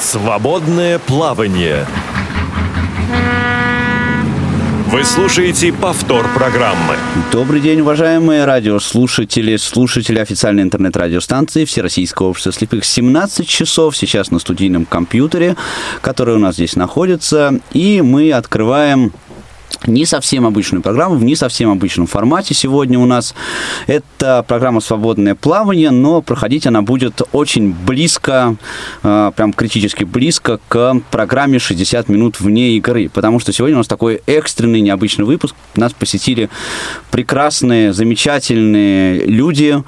Свободное плавание. Вы слушаете повтор программы. Добрый день, уважаемые радиослушатели, слушатели официальной интернет-радиостанции Всероссийского общества слепых. 17 часов сейчас на студийном компьютере, который у нас здесь находится, и мы открываем не совсем обычную программу, в не совсем обычном формате сегодня у нас. Это программа «Свободное плавание», но проходить она будет очень близко, э, прям критически близко к программе «60 минут вне игры», потому что сегодня у нас такой экстренный, необычный выпуск. Нас посетили прекрасные, замечательные люди,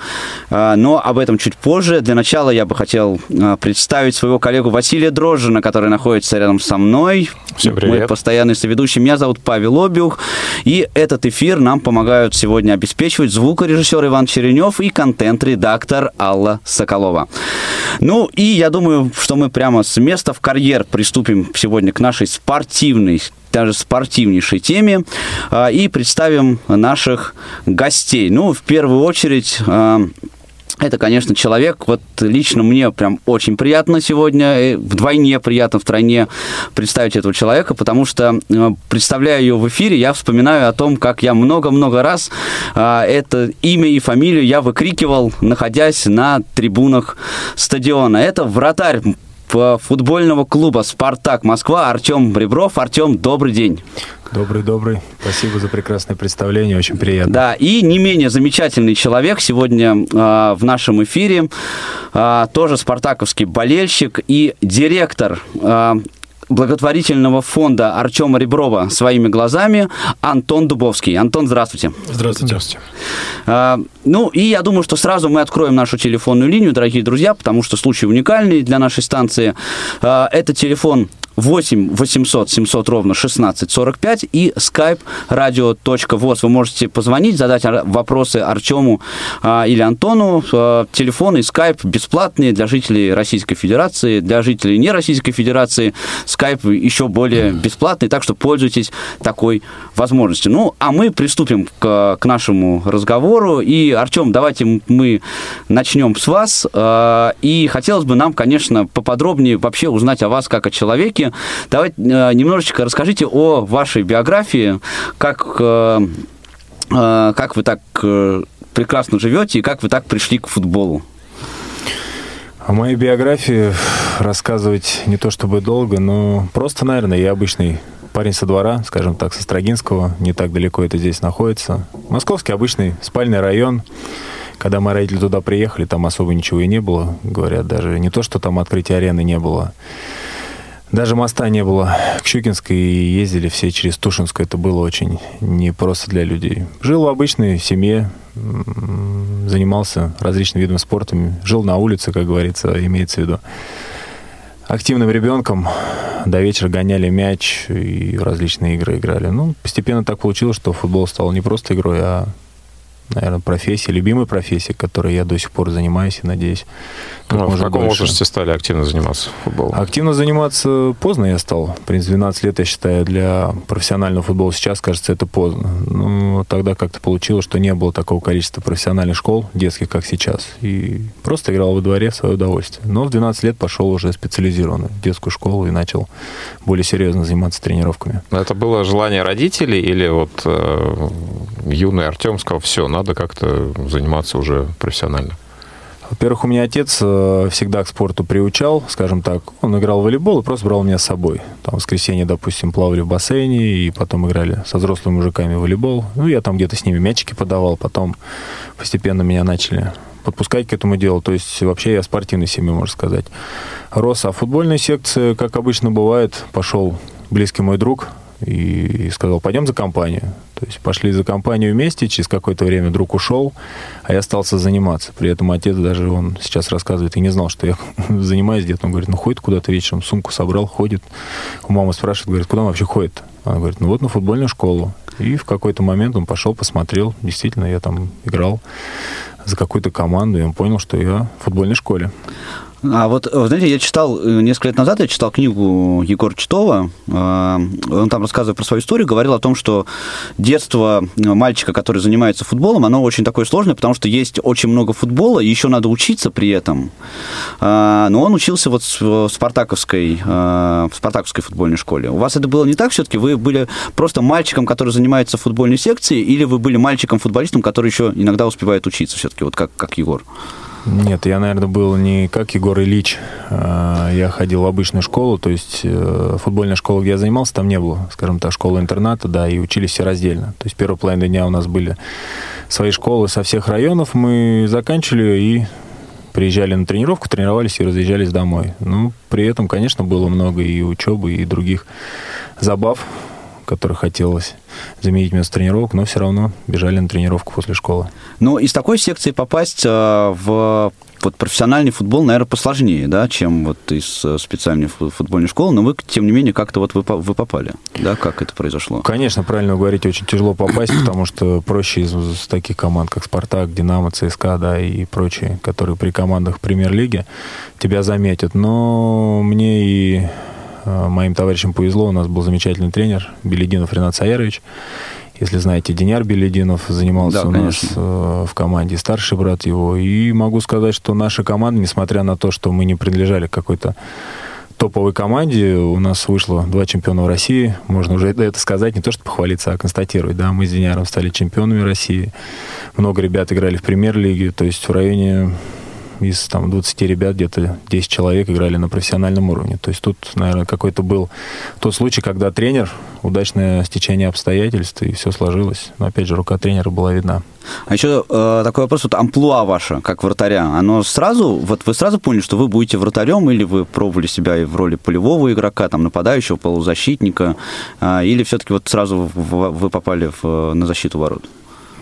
э, но об этом чуть позже. Для начала я бы хотел э, представить своего коллегу Василия Дрожжина, который находится рядом со мной. Всем привет. Мой постоянный соведущий. Меня зовут Павел Обиух. И этот эфир нам помогают сегодня обеспечивать звукорежиссер Иван Черенев и контент-редактор Алла Соколова. Ну и я думаю, что мы прямо с места в карьер приступим сегодня к нашей спортивной даже спортивнейшей теме а, и представим наших гостей. Ну, в первую очередь а, это, конечно, человек, вот лично мне прям очень приятно сегодня, э, вдвойне приятно, втройне представить этого человека, потому что, э, представляя ее в эфире, я вспоминаю о том, как я много-много раз а, это имя и фамилию я выкрикивал, находясь на трибунах стадиона. Это вратарь футбольного клуба «Спартак Москва» Артем Ребров. Артем, добрый день. Добрый-добрый. Спасибо за прекрасное представление, очень приятно. Да, и не менее замечательный человек сегодня э, в нашем эфире, э, тоже спартаковский болельщик и директор э, благотворительного фонда Артема Реброва своими глазами Антон Дубовский. Антон, здравствуйте. Здравствуйте. Здравствуйте. А, ну, и я думаю, что сразу мы откроем нашу телефонную линию, дорогие друзья, потому что случай уникальный для нашей станции. А, это телефон 8 800 700 ровно 16 45 и skype radio.voz. Вы можете позвонить, задать вопросы Артему а, или Антону. А, телефон и skype бесплатные для жителей Российской Федерации, для жителей не Российской Федерации Skype еще более бесплатный, так что пользуйтесь такой возможностью. Ну, а мы приступим к, к нашему разговору. И, Артем, давайте мы начнем с вас. А, и хотелось бы нам, конечно, поподробнее вообще узнать о вас как о человеке, Давайте э, немножечко расскажите о вашей биографии, как, э, э, как вы так прекрасно живете и как вы так пришли к футболу. О моей биографии рассказывать не то чтобы долго, но просто, наверное, я обычный парень со двора, скажем так, со Строгинского, не так далеко это здесь находится. Московский обычный спальный район. Когда мои родители туда приехали, там особо ничего и не было, говорят, даже не то, что там открытия арены не было. Даже моста не было. К Щукинской ездили все через Тушинскую. Это было очень непросто для людей. Жил в обычной семье, занимался различными видами спорта. Жил на улице, как говорится, имеется в виду. Активным ребенком до вечера гоняли мяч и различные игры играли. Ну, постепенно так получилось, что футбол стал не просто игрой, а наверное, профессия, любимой профессия, которой я до сих пор занимаюсь и надеюсь. Как ну, в каком больше. возрасте стали активно заниматься футболом? Активно заниматься поздно я стал. В принципе, 12 лет, я считаю, для профессионального футбола сейчас, кажется, это поздно. Ну, тогда как-то получилось, что не было такого количества профессиональных школ детских, как сейчас. И просто играл во дворе в свое удовольствие. Но в 12 лет пошел уже специализированно в детскую школу и начал более серьезно заниматься тренировками. Это было желание родителей или вот э, юный Артем сказал, все, надо как-то заниматься уже профессионально? Во-первых, у меня отец э, всегда к спорту приучал, скажем так. Он играл в волейбол и просто брал меня с собой. Там в воскресенье, допустим, плавали в бассейне и потом играли со взрослыми мужиками в волейбол. Ну, я там где-то с ними мячики подавал. Потом постепенно меня начали подпускать к этому делу. То есть вообще я спортивной семьи, можно сказать. Рос, а футбольная секция, как обычно бывает, пошел близкий мой друг, и сказал, пойдем за компанию. То есть пошли за компанию вместе, через какое-то время друг ушел, а я остался заниматься. При этом отец даже, он сейчас рассказывает, и не знал, что я занимаюсь где-то. Он говорит, ну ходит куда-то вечером, сумку собрал, ходит. У мамы спрашивает, говорит, куда он вообще ходит? Она говорит, ну вот на футбольную школу. И в какой-то момент он пошел, посмотрел, действительно, я там играл за какую-то команду, и он понял, что я в футбольной школе. А вот, э, знаете, я читал, э, несколько лет назад я читал книгу Егора Читова, э, он там, рассказывая про свою историю, говорил о том, что детство мальчика, который занимается футболом, оно очень такое сложное, потому что есть очень много футбола, и еще надо учиться при этом. Но он учился вот в спартаковской, в спартаковской футбольной школе. У вас это было не так все-таки? Вы были просто мальчиком, который занимается футбольной секцией, или вы были мальчиком-футболистом, который еще иногда успевает учиться все-таки, вот как, как Егор? Нет, я, наверное, был не как Егор Ильич. А, я ходил в обычную школу, то есть э, футбольная школа, где я занимался, там не было, скажем так, школы-интерната, да, и учились все раздельно. То есть первую половину дня у нас были свои школы со всех районов, мы заканчивали и приезжали на тренировку, тренировались и разъезжались домой. Ну, при этом, конечно, было много и учебы, и других забав, которые хотелось заменить вместо тренировок, но все равно бежали на тренировку после школы. Но из такой секции попасть э, в вот профессиональный футбол, наверное, посложнее, да, чем вот из э, специальной футбольной школы, но вы, тем не менее, как-то вот вы, вы попали, да, как это произошло? Конечно, правильно говорить, очень тяжело попасть, потому что проще из, из таких команд, как «Спартак», «Динамо», «ЦСКА», да, и прочие, которые при командах премьер-лиги тебя заметят, но мне и моим товарищам повезло, у нас был замечательный тренер Белединов Ренат Саярович. Если знаете, Деняр Белединов занимался да, у конечно. нас э, в команде, старший брат его. И могу сказать, что наша команда, несмотря на то, что мы не принадлежали какой-то топовой команде. У нас вышло два чемпиона России. Можно уже это сказать, не то что похвалиться, а констатировать. Да, мы с Деняром стали чемпионами России. Много ребят играли в премьер-лиге. То есть в районе из там, 20 ребят где-то 10 человек играли на профессиональном уровне. То есть тут, наверное, какой-то был тот случай, когда тренер, удачное стечение обстоятельств, и все сложилось. Но, опять же, рука тренера была видна. А еще э, такой вопрос, вот амплуа ваше, как вратаря, оно сразу, вот вы сразу поняли, что вы будете вратарем, или вы пробовали себя и в роли полевого игрока, там, нападающего, полузащитника, э, или все-таки вот сразу вы попали в, на защиту ворот?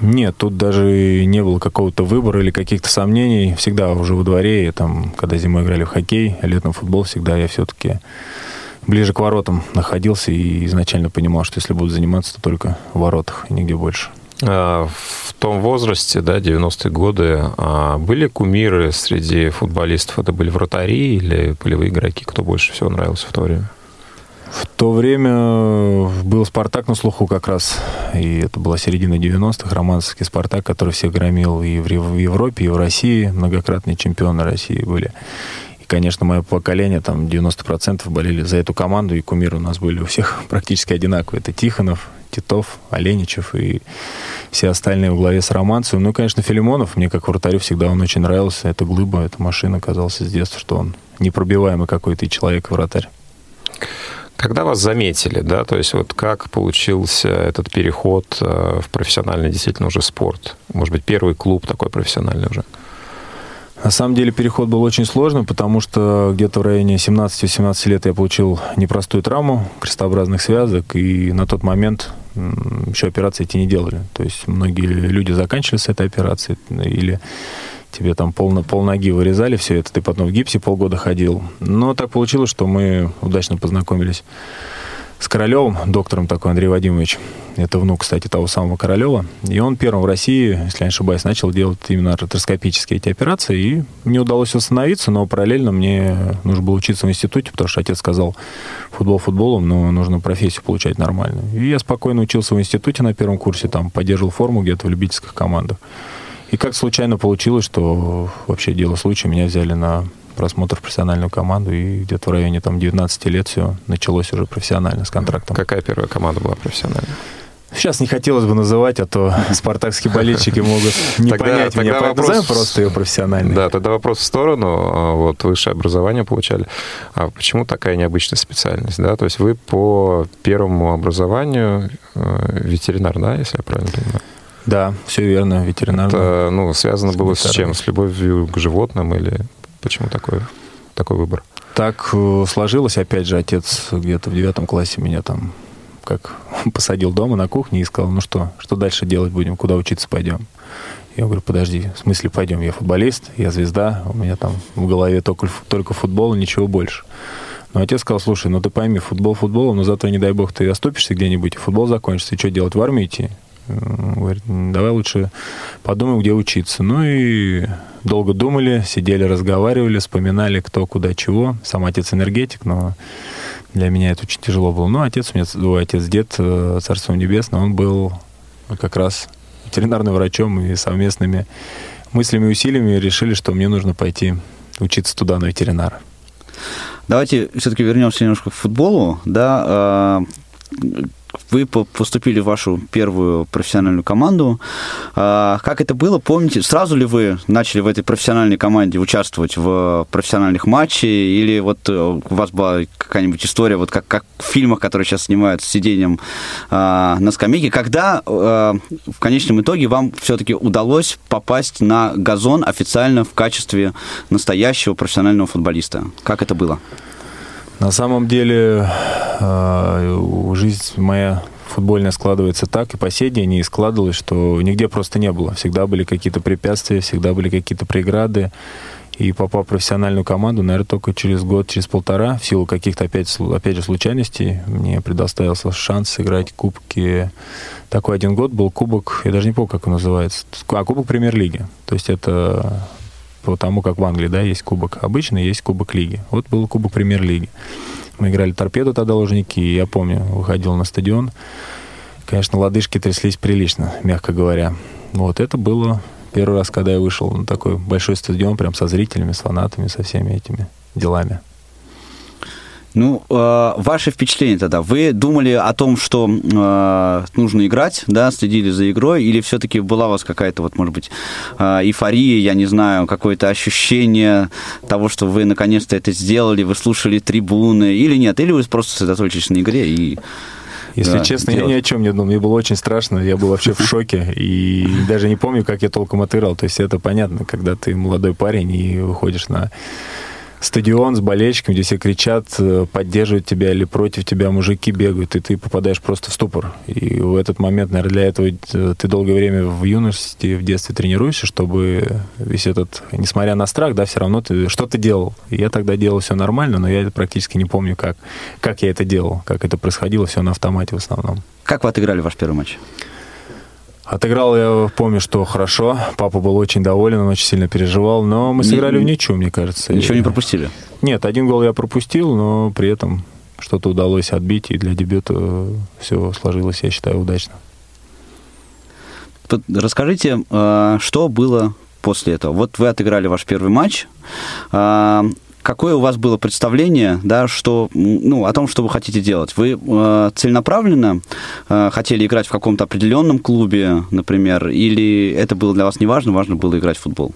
Нет, тут даже не было какого-то выбора или каких-то сомнений. Всегда уже во дворе, и там, когда зимой играли в хоккей, а летом в футбол, всегда я все-таки ближе к воротам находился и изначально понимал, что если буду заниматься, то только в воротах и нигде больше. А, в том возрасте, да, 90-е годы, а, были кумиры среди футболистов? Это были вратари или полевые игроки? Кто больше всего нравился в то время? В то время был «Спартак» на слуху как раз, и это была середина 90-х, романский «Спартак», который всех громил и в Европе, и в России, многократные чемпионы России были. И, конечно, мое поколение, там 90% болели за эту команду, и кумиры у нас были у всех практически одинаковые. Это Тихонов, Титов, Оленичев и все остальные в главе с Романцевым. Ну, конечно, Филимонов, мне как вратарю всегда он очень нравился. Это глыба, эта машина казалась с детства, что он непробиваемый какой-то человек-вратарь. Когда вас заметили, да, то есть вот как получился этот переход э, в профессиональный действительно уже спорт? Может быть, первый клуб такой профессиональный уже? На самом деле переход был очень сложным, потому что где-то в районе 17-18 лет я получил непростую травму крестообразных связок, и на тот момент еще операции эти не делали. То есть многие люди заканчивали с этой операцией или тебе там пол, пол ноги вырезали все это, ты потом в гипсе полгода ходил. Но так получилось, что мы удачно познакомились с Королевым, доктором такой Андрей Вадимович. Это внук, кстати, того самого Королева. И он первым в России, если я не ошибаюсь, начал делать именно артроскопические эти операции. И мне удалось восстановиться, но параллельно мне нужно было учиться в институте, потому что отец сказал, футбол футболом, но нужно профессию получать нормальную. И я спокойно учился в институте на первом курсе, там поддерживал форму где-то в любительских командах. И как случайно получилось, что вообще дело случая меня взяли на просмотр в профессиональную команду, и где-то в районе там 19 лет все началось уже профессионально с контрактом. Какая первая команда была профессиональная? Сейчас не хотелось бы называть, а то спартакские болельщики могут не тогда, понять тогда меня, вопрос... назовем просто ее профессиональной. Да, тогда вопрос в сторону. А, вот высшее образование получали. А почему такая необычная специальность? Да? То есть вы по первому образованию э, ветеринар, да, если я правильно понимаю? Да, все верно, ветеринарный. Это ну, связано было с чем? С любовью к животным или почему такой, такой выбор? Так э, сложилось, опять же, отец где-то в девятом классе меня там как посадил дома на кухне и сказал, ну что, что дальше делать будем, куда учиться пойдем? Я говорю, подожди, в смысле пойдем? Я футболист, я звезда, у меня там в голове только, только футбол и ничего больше. Но отец сказал, слушай, ну ты пойми, футбол футболом, но завтра, не дай бог, ты оступишься где-нибудь, и футбол закончится, и что делать, в армию идти? Говорит, давай лучше подумаем, где учиться. Ну и долго думали, сидели, разговаривали, вспоминали, кто куда чего. Сам отец энергетик, но для меня это очень тяжело было. Ну, отец у меня, ой, отец-дед, э, Царством Небесным, он был как раз ветеринарным врачом и совместными мыслями и усилиями решили, что мне нужно пойти учиться туда на ветеринара. Давайте все-таки вернемся немножко к футболу. Да, а, вы поступили в вашу первую профессиональную команду. А, как это было? Помните, сразу ли вы начали в этой профессиональной команде участвовать в профессиональных матчах? Или вот э, у вас была какая-нибудь история, вот как, как в фильмах, которые сейчас снимают с сидением а, на скамейке? Когда а, в конечном итоге вам все-таки удалось попасть на газон официально в качестве настоящего профессионального футболиста? Как это было? На самом деле э, жизнь моя футбольная складывается так, и по сей день и складывалась, что нигде просто не было. Всегда были какие-то препятствия, всегда были какие-то преграды. И попав в профессиональную команду, наверное, только через год, через полтора, в силу каких-то, опять, опять же, случайностей, мне предоставился шанс сыграть кубки. Такой один год был кубок, я даже не помню, как он называется. А, кубок премьер-лиги. То есть это по тому, как в Англии, да, есть кубок обычный, есть кубок лиги. Вот был кубок премьер-лиги. Мы играли торпеду тогда Лужники, и я помню, выходил на стадион. Конечно, лодыжки тряслись прилично, мягко говоря. Вот это было первый раз, когда я вышел на такой большой стадион, прям со зрителями, с фанатами, со всеми этими делами. Ну, э, ваши впечатления тогда. Вы думали о том, что э, нужно играть, да, следили за игрой, или все-таки была у вас какая-то, вот, может быть, э, эйфория, я не знаю, какое-то ощущение того, что вы наконец-то это сделали, вы слушали трибуны, или нет? Или вы просто сосредоточились на игре и... Если да, честно, делать. я ни о чем не думал. Мне было очень страшно, я был вообще в шоке. И даже не помню, как я толком отыграл. То есть это понятно, когда ты молодой парень и выходишь на стадион с болельщиками, где все кричат, э, поддерживают тебя или против тебя мужики бегают, и ты попадаешь просто в ступор. И в этот момент, наверное, для этого э, ты долгое время в юности, в детстве тренируешься, чтобы весь этот, несмотря на страх, да, все равно ты что-то делал. Я тогда делал все нормально, но я практически не помню, как, как я это делал, как это происходило, все на автомате в основном. Как вы отыграли ваш первый матч? Отыграл я, помню, что хорошо. Папа был очень доволен, он очень сильно переживал. Но мы сыграли не, в ничью, мне кажется. Ничего не пропустили? Нет, один гол я пропустил, но при этом что-то удалось отбить, и для дебюта все сложилось, я считаю, удачно. Расскажите, а, что было после этого? Вот вы отыграли ваш первый матч. Какое у вас было представление, да, что, ну, о том, что вы хотите делать? Вы э, целенаправленно э, хотели играть в каком-то определенном клубе, например, или это было для вас не важно, важно было играть в футбол?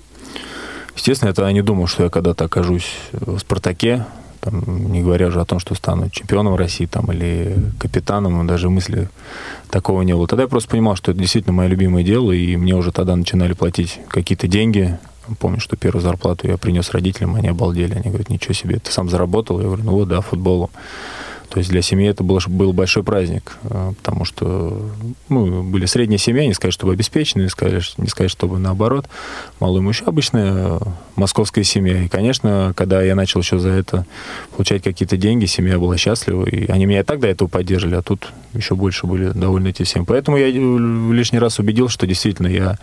Естественно, я не думал, что я когда-то окажусь в «Спартаке», там, не говоря уже о том, что стану чемпионом России там, или капитаном, даже мысли такого не было. Тогда я просто понимал, что это действительно мое любимое дело, и мне уже тогда начинали платить какие-то деньги, Помню, что первую зарплату я принес родителям, они обалдели. Они говорят, ничего себе, ты сам заработал? Я говорю, ну вот, да, футболом. То есть для семьи это был, был большой праздник, э, потому что ну, были средние семьи, не сказать, чтобы обеспеченные, не сказать, не сказать, чтобы наоборот. Малый муж обычная э, московская семья. И, конечно, когда я начал еще за это получать какие-то деньги, семья была счастлива, и они меня и так до этого поддерживали, а тут еще больше были довольны этим всем. Поэтому я лишний раз убедил, что действительно я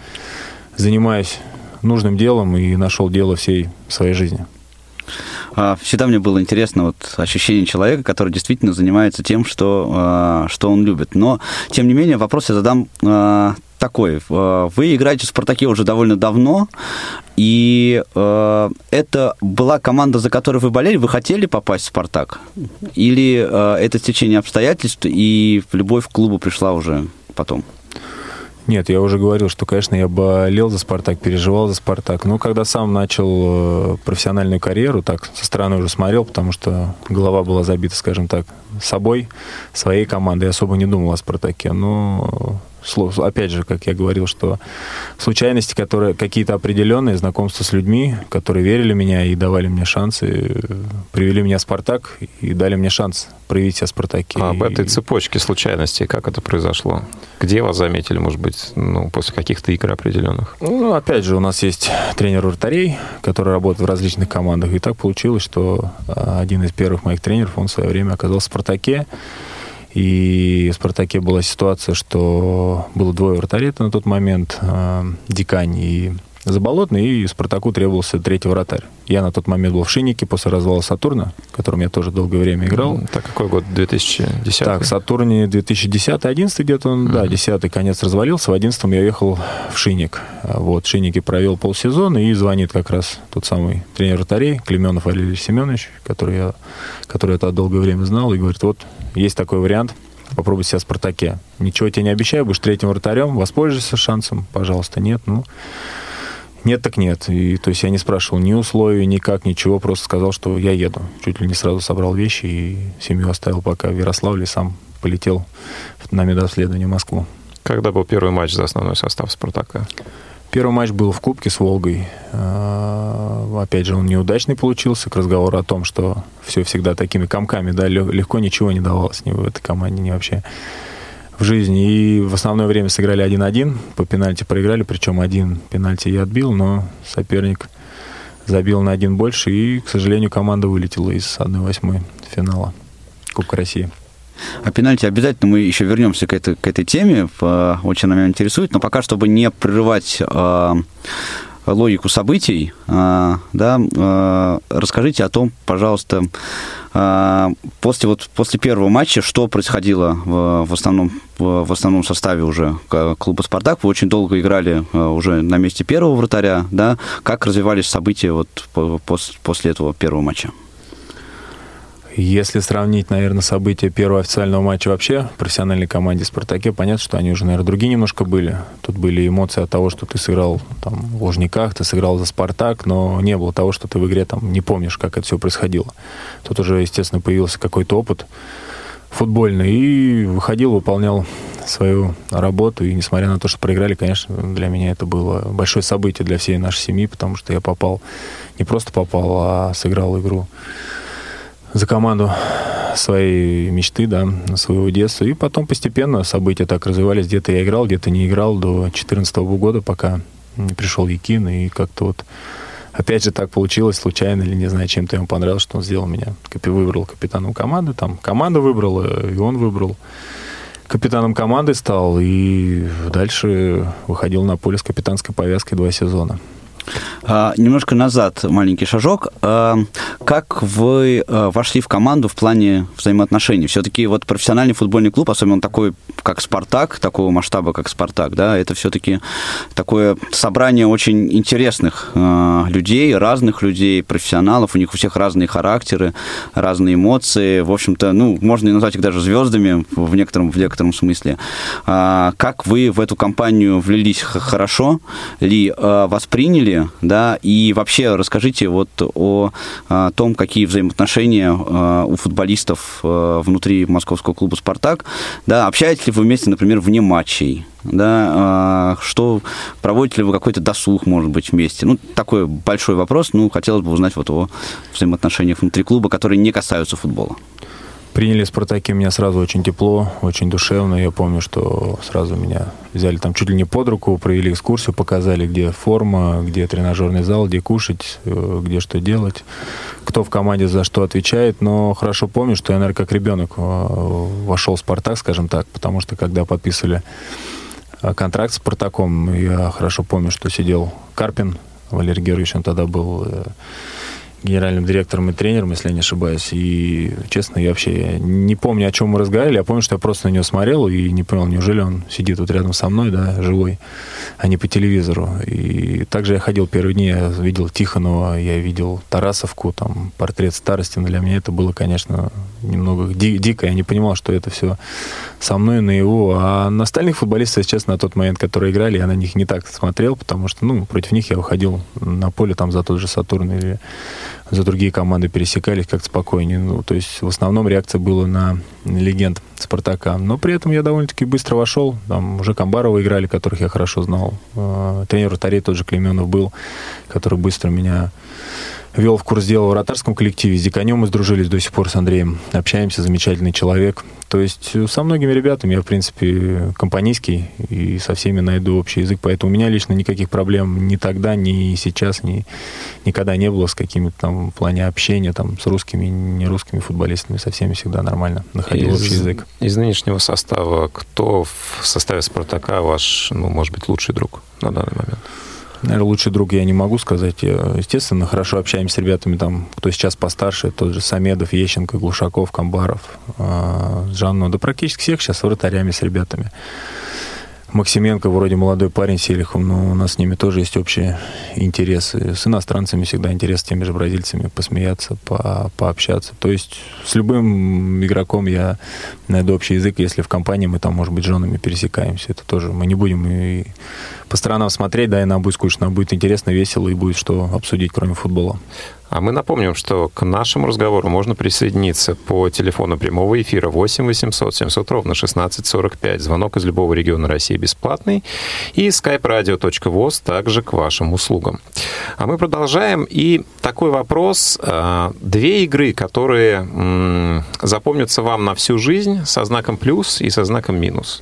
занимаюсь нужным делом и нашел дело всей своей жизни. А, всегда мне было интересно вот ощущение человека, который действительно занимается тем, что, а, что он любит. Но, тем не менее, вопрос я задам а, такой. Вы играете в «Спартаке» уже довольно давно, и это была команда, за которую вы болели, вы хотели попасть в «Спартак»? Или это течение обстоятельств, и любовь к клубу пришла уже потом? Нет, я уже говорил, что, конечно, я болел за «Спартак», переживал за «Спартак». Но когда сам начал э, профессиональную карьеру, так, со стороны уже смотрел, потому что голова была забита, скажем так, собой, своей командой. Я особо не думал о «Спартаке». Но опять же, как я говорил, что случайности, которые какие-то определенные, знакомства с людьми, которые верили в меня и давали мне шансы, привели меня в «Спартак» и дали мне шанс проявить себя в «Спартаке». А об этой цепочке случайностей, как это произошло? Где вас заметили, может быть, ну, после каких-то игр определенных? Ну, опять же, у нас есть тренер вратарей, который работает в различных командах. И так получилось, что а, один из первых моих тренеров, он в свое время оказался в «Спартаке». И в «Спартаке» была ситуация, что было двое вратарей на тот момент, э, Дикань и Заболотный, и Спартаку требовался третий вратарь. Я на тот момент был в Шиннике после развала Сатурна, в котором я тоже долгое время играл. Так, какой год? 2010? Так, в Сатурне 2010-11 где-то он, mm-hmm. да, 10 конец развалился, в 11 я ехал в Шинник. Вот, в Шиннике провел полсезона, и звонит как раз тот самый тренер вратарей, Клеменов Валерий Семенович, который я, который это долгое время знал, и говорит, вот, есть такой вариант, попробуй себя в «Спартаке». Ничего тебе не обещаю, будешь третьим вратарем, воспользуйся шансом, пожалуйста, нет, ну... Нет, так нет. И, то есть я не спрашивал ни условий, никак, ничего, просто сказал, что я еду. Чуть ли не сразу собрал вещи и семью оставил пока в Ярославле, сам полетел на медосследование в Москву. Когда был первый матч за основной состав «Спартака»? Первый матч был в Кубке с «Волгой». А, опять же, он неудачный получился, к разговору о том, что все всегда такими комками, да, легко ничего не давалось ни в этой команде, ни вообще в жизни. И в основное время сыграли 1-1, по пенальти проиграли, причем один пенальти я отбил, но соперник забил на один больше, и, к сожалению, команда вылетела из 1-8 финала Кубка России. А пенальти обязательно мы еще вернемся к этой, к этой теме, очень она меня интересует, но пока, чтобы не прерывать а, логику событий, а, да, расскажите о том, пожалуйста, после, вот, после первого матча, что происходило в, в, основном, в, основном составе уже клуба «Спартак». Вы очень долго играли уже на месте первого вратаря, да, как развивались события вот после этого первого матча? Если сравнить, наверное, события первого официального матча вообще профессиональной команде «Спартаке», понятно, что они уже, наверное, другие немножко были. Тут были эмоции от того, что ты сыграл там, в Лужниках, ты сыграл за «Спартак», но не было того, что ты в игре там не помнишь, как это все происходило. Тут уже, естественно, появился какой-то опыт футбольный и выходил, выполнял свою работу. И несмотря на то, что проиграли, конечно, для меня это было большое событие для всей нашей семьи, потому что я попал, не просто попал, а сыграл игру за команду своей мечты, да, своего детства. И потом постепенно события так развивались. Где-то я играл, где-то не играл до 2014 года, пока не пришел Якин. И как-то вот опять же так получилось, случайно или не знаю, чем-то ему понравилось, что он сделал меня, выбрал капитаном команды. Там команда выбрала, и он выбрал. Капитаном команды стал, и дальше выходил на поле с капитанской повязкой два сезона. А, немножко назад маленький шажок. А, как вы а, вошли в команду в плане взаимоотношений? Все-таки вот профессиональный футбольный клуб, особенно такой, как «Спартак», такого масштаба, как «Спартак», да, это все-таки такое собрание очень интересных людей, разных людей, профессионалов, у них у всех разные характеры, разные эмоции, в общем-то, ну, можно и назвать их даже звездами в некотором, в некотором смысле. Как вы в эту компанию влились хорошо ли, восприняли были, да, и вообще расскажите вот о, о том, какие взаимоотношения э, у футболистов э, внутри московского клуба «Спартак», да, общаетесь ли вы вместе, например, вне матчей, да, что проводите ли вы какой-то досуг, может быть, вместе? Ну, такой большой вопрос, ну, хотелось бы узнать вот о взаимоотношениях внутри клуба, которые не касаются футбола. Приняли «Спартаки» меня сразу очень тепло, очень душевно. Я помню, что сразу меня взяли там чуть ли не под руку, провели экскурсию, показали, где форма, где тренажерный зал, где кушать, э, где что делать, кто в команде за что отвечает. Но хорошо помню, что я, наверное, как ребенок э, вошел в «Спартак», скажем так, потому что когда подписывали э, контракт с «Спартаком», я хорошо помню, что сидел Карпин, Валерий Георгиевич, он тогда был генеральным директором и тренером, если я не ошибаюсь. И, честно, я вообще не помню, о чем мы разговаривали. Я помню, что я просто на него смотрел и не понял, неужели он сидит вот рядом со мной, да, живой, а не по телевизору. И также я ходил первые дни, я видел Тихонова, я видел Тарасовку, там, портрет старости. Но для меня это было, конечно, немного ди- дико. Я не понимал, что это все со мной на его. А на остальных футболистов, честно, на тот момент, которые играли, я на них не так смотрел, потому что, ну, против них я выходил на поле там за тот же Сатурн или за другие команды пересекались как-то спокойнее. Ну, то есть в основном реакция была на легенд Спартака. Но при этом я довольно-таки быстро вошел. Там уже Камбарова играли, которых я хорошо знал. Э, тренер вратарей тот же Клеменов был, который быстро меня вел в курс дела в вратарском коллективе. С Диканем мы сдружились до сих пор с Андреем. Общаемся, замечательный человек. То есть э, со многими ребятами я, в принципе, компанийский и со всеми найду общий язык. Поэтому у меня лично никаких проблем ни тогда, ни сейчас, ни никогда не было с какими-то там в плане общения там, с русскими, не русскими футболистами. Со всеми всегда нормально находил из, общий язык. Из нынешнего состава кто в составе «Спартака» ваш, ну, может быть, лучший друг на данный момент? Наверное, лучший друг я не могу сказать. Я, естественно, хорошо общаемся с ребятами, там, кто сейчас постарше, тот же Самедов, Ещенко, Глушаков, Камбаров, э, Жанну. Да практически всех сейчас вратарями с ребятами. Максименко вроде молодой парень Селихов, но у нас с ними тоже есть общие интересы. С иностранцами всегда интерес с теми же бразильцами посмеяться, по, пообщаться. То есть с любым игроком я найду общий язык, если в компании мы там, может быть, женами пересекаемся. Это тоже мы не будем и по сторонам смотреть, да, и нам будет скучно, будет интересно, весело и будет что обсудить, кроме футбола. А мы напомним, что к нашему разговору можно присоединиться по телефону прямого эфира 8 800 700 ровно 1645. Звонок из любого региона России бесплатный. И skype-radio.voz также к вашим услугам. А мы продолжаем. И такой вопрос. А, две игры, которые запомнятся вам на всю жизнь со знаком плюс и со знаком минус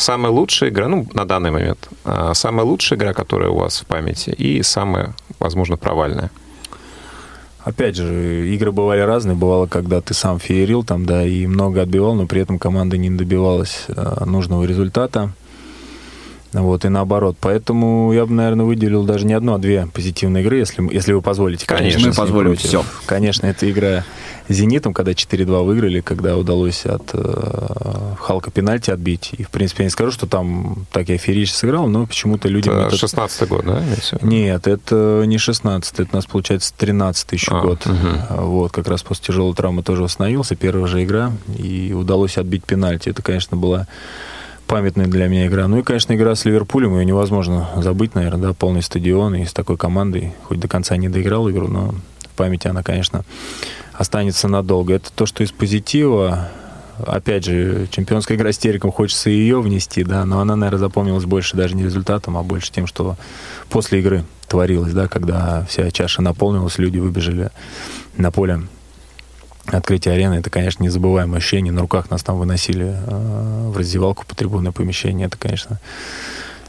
самая лучшая игра, ну, на данный момент, а, самая лучшая игра, которая у вас в памяти, и самая, возможно, провальная? Опять же, игры бывали разные. Бывало, когда ты сам феерил там, да, и много отбивал, но при этом команда не добивалась э, нужного результата. Вот, и наоборот. Поэтому я бы, наверное, выделил даже не одну, а две позитивные игры, если, если вы позволите. Конечно, мы позволим все. Конечно, это игра «Зенитом», когда 4-2 выиграли, когда удалось от э, Халка пенальти отбить. И, в принципе, я не скажу, что там так я феерично сыграл, но почему-то людям... Это 16 год, да? Нет, это не 16 это у нас, получается, 13 еще а, год. Угу. Вот, как раз после тяжелой травмы тоже восстановился, первая же игра, и удалось отбить пенальти. Это, конечно, была памятная для меня игра. Ну и, конечно, игра с Ливерпулем, ее невозможно забыть, наверное, да, полный стадион и с такой командой. Хоть до конца не доиграл игру, но в памяти она, конечно, останется надолго. Это то, что из позитива. Опять же, чемпионская игра с Териком, хочется ее внести, да, но она, наверное, запомнилась больше даже не результатом, а больше тем, что после игры творилось, да, когда вся чаша наполнилась, люди выбежали на поле открытие арены, это, конечно, незабываемое ощущение. На руках нас там выносили э, в раздевалку по трибунное помещение. Это, конечно,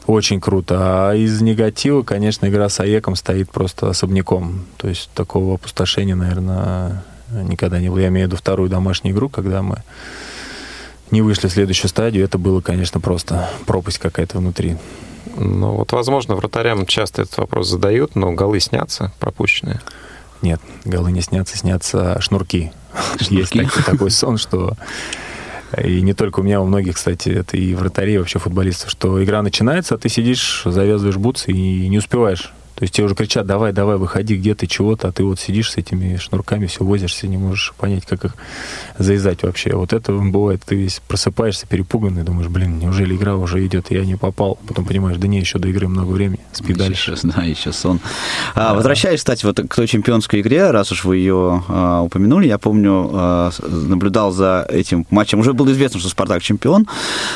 очень круто. А из негатива, конечно, игра с АЕКом стоит просто особняком. То есть такого опустошения, наверное, никогда не было. Я имею в виду вторую домашнюю игру, когда мы не вышли в следующую стадию. Это было, конечно, просто пропасть какая-то внутри. Ну вот, возможно, вратарям часто этот вопрос задают, но голы снятся пропущенные. Нет, голы не снятся, снятся шнурки. шнурки. Есть такой, такой сон, что и не только у меня, у многих, кстати, это и вратарей, вообще футболистов, что игра начинается, а ты сидишь, завязываешь бутсы и не успеваешь то есть тебе уже кричат, давай, давай, выходи, где ты, чего-то, а ты вот сидишь с этими шнурками, все возишься, не можешь понять, как их завязать вообще. Вот это бывает, ты весь просыпаешься перепуганный, думаешь, блин, неужели игра уже идет, я не попал. Потом понимаешь, да не, еще до игры много времени, спи дальше. Сейчас, да, еще сон. А, возвращаясь, кстати, вот к той чемпионской игре, раз уж вы ее а, упомянули, я помню, а, наблюдал за этим матчем, уже было известно, что Спартак чемпион,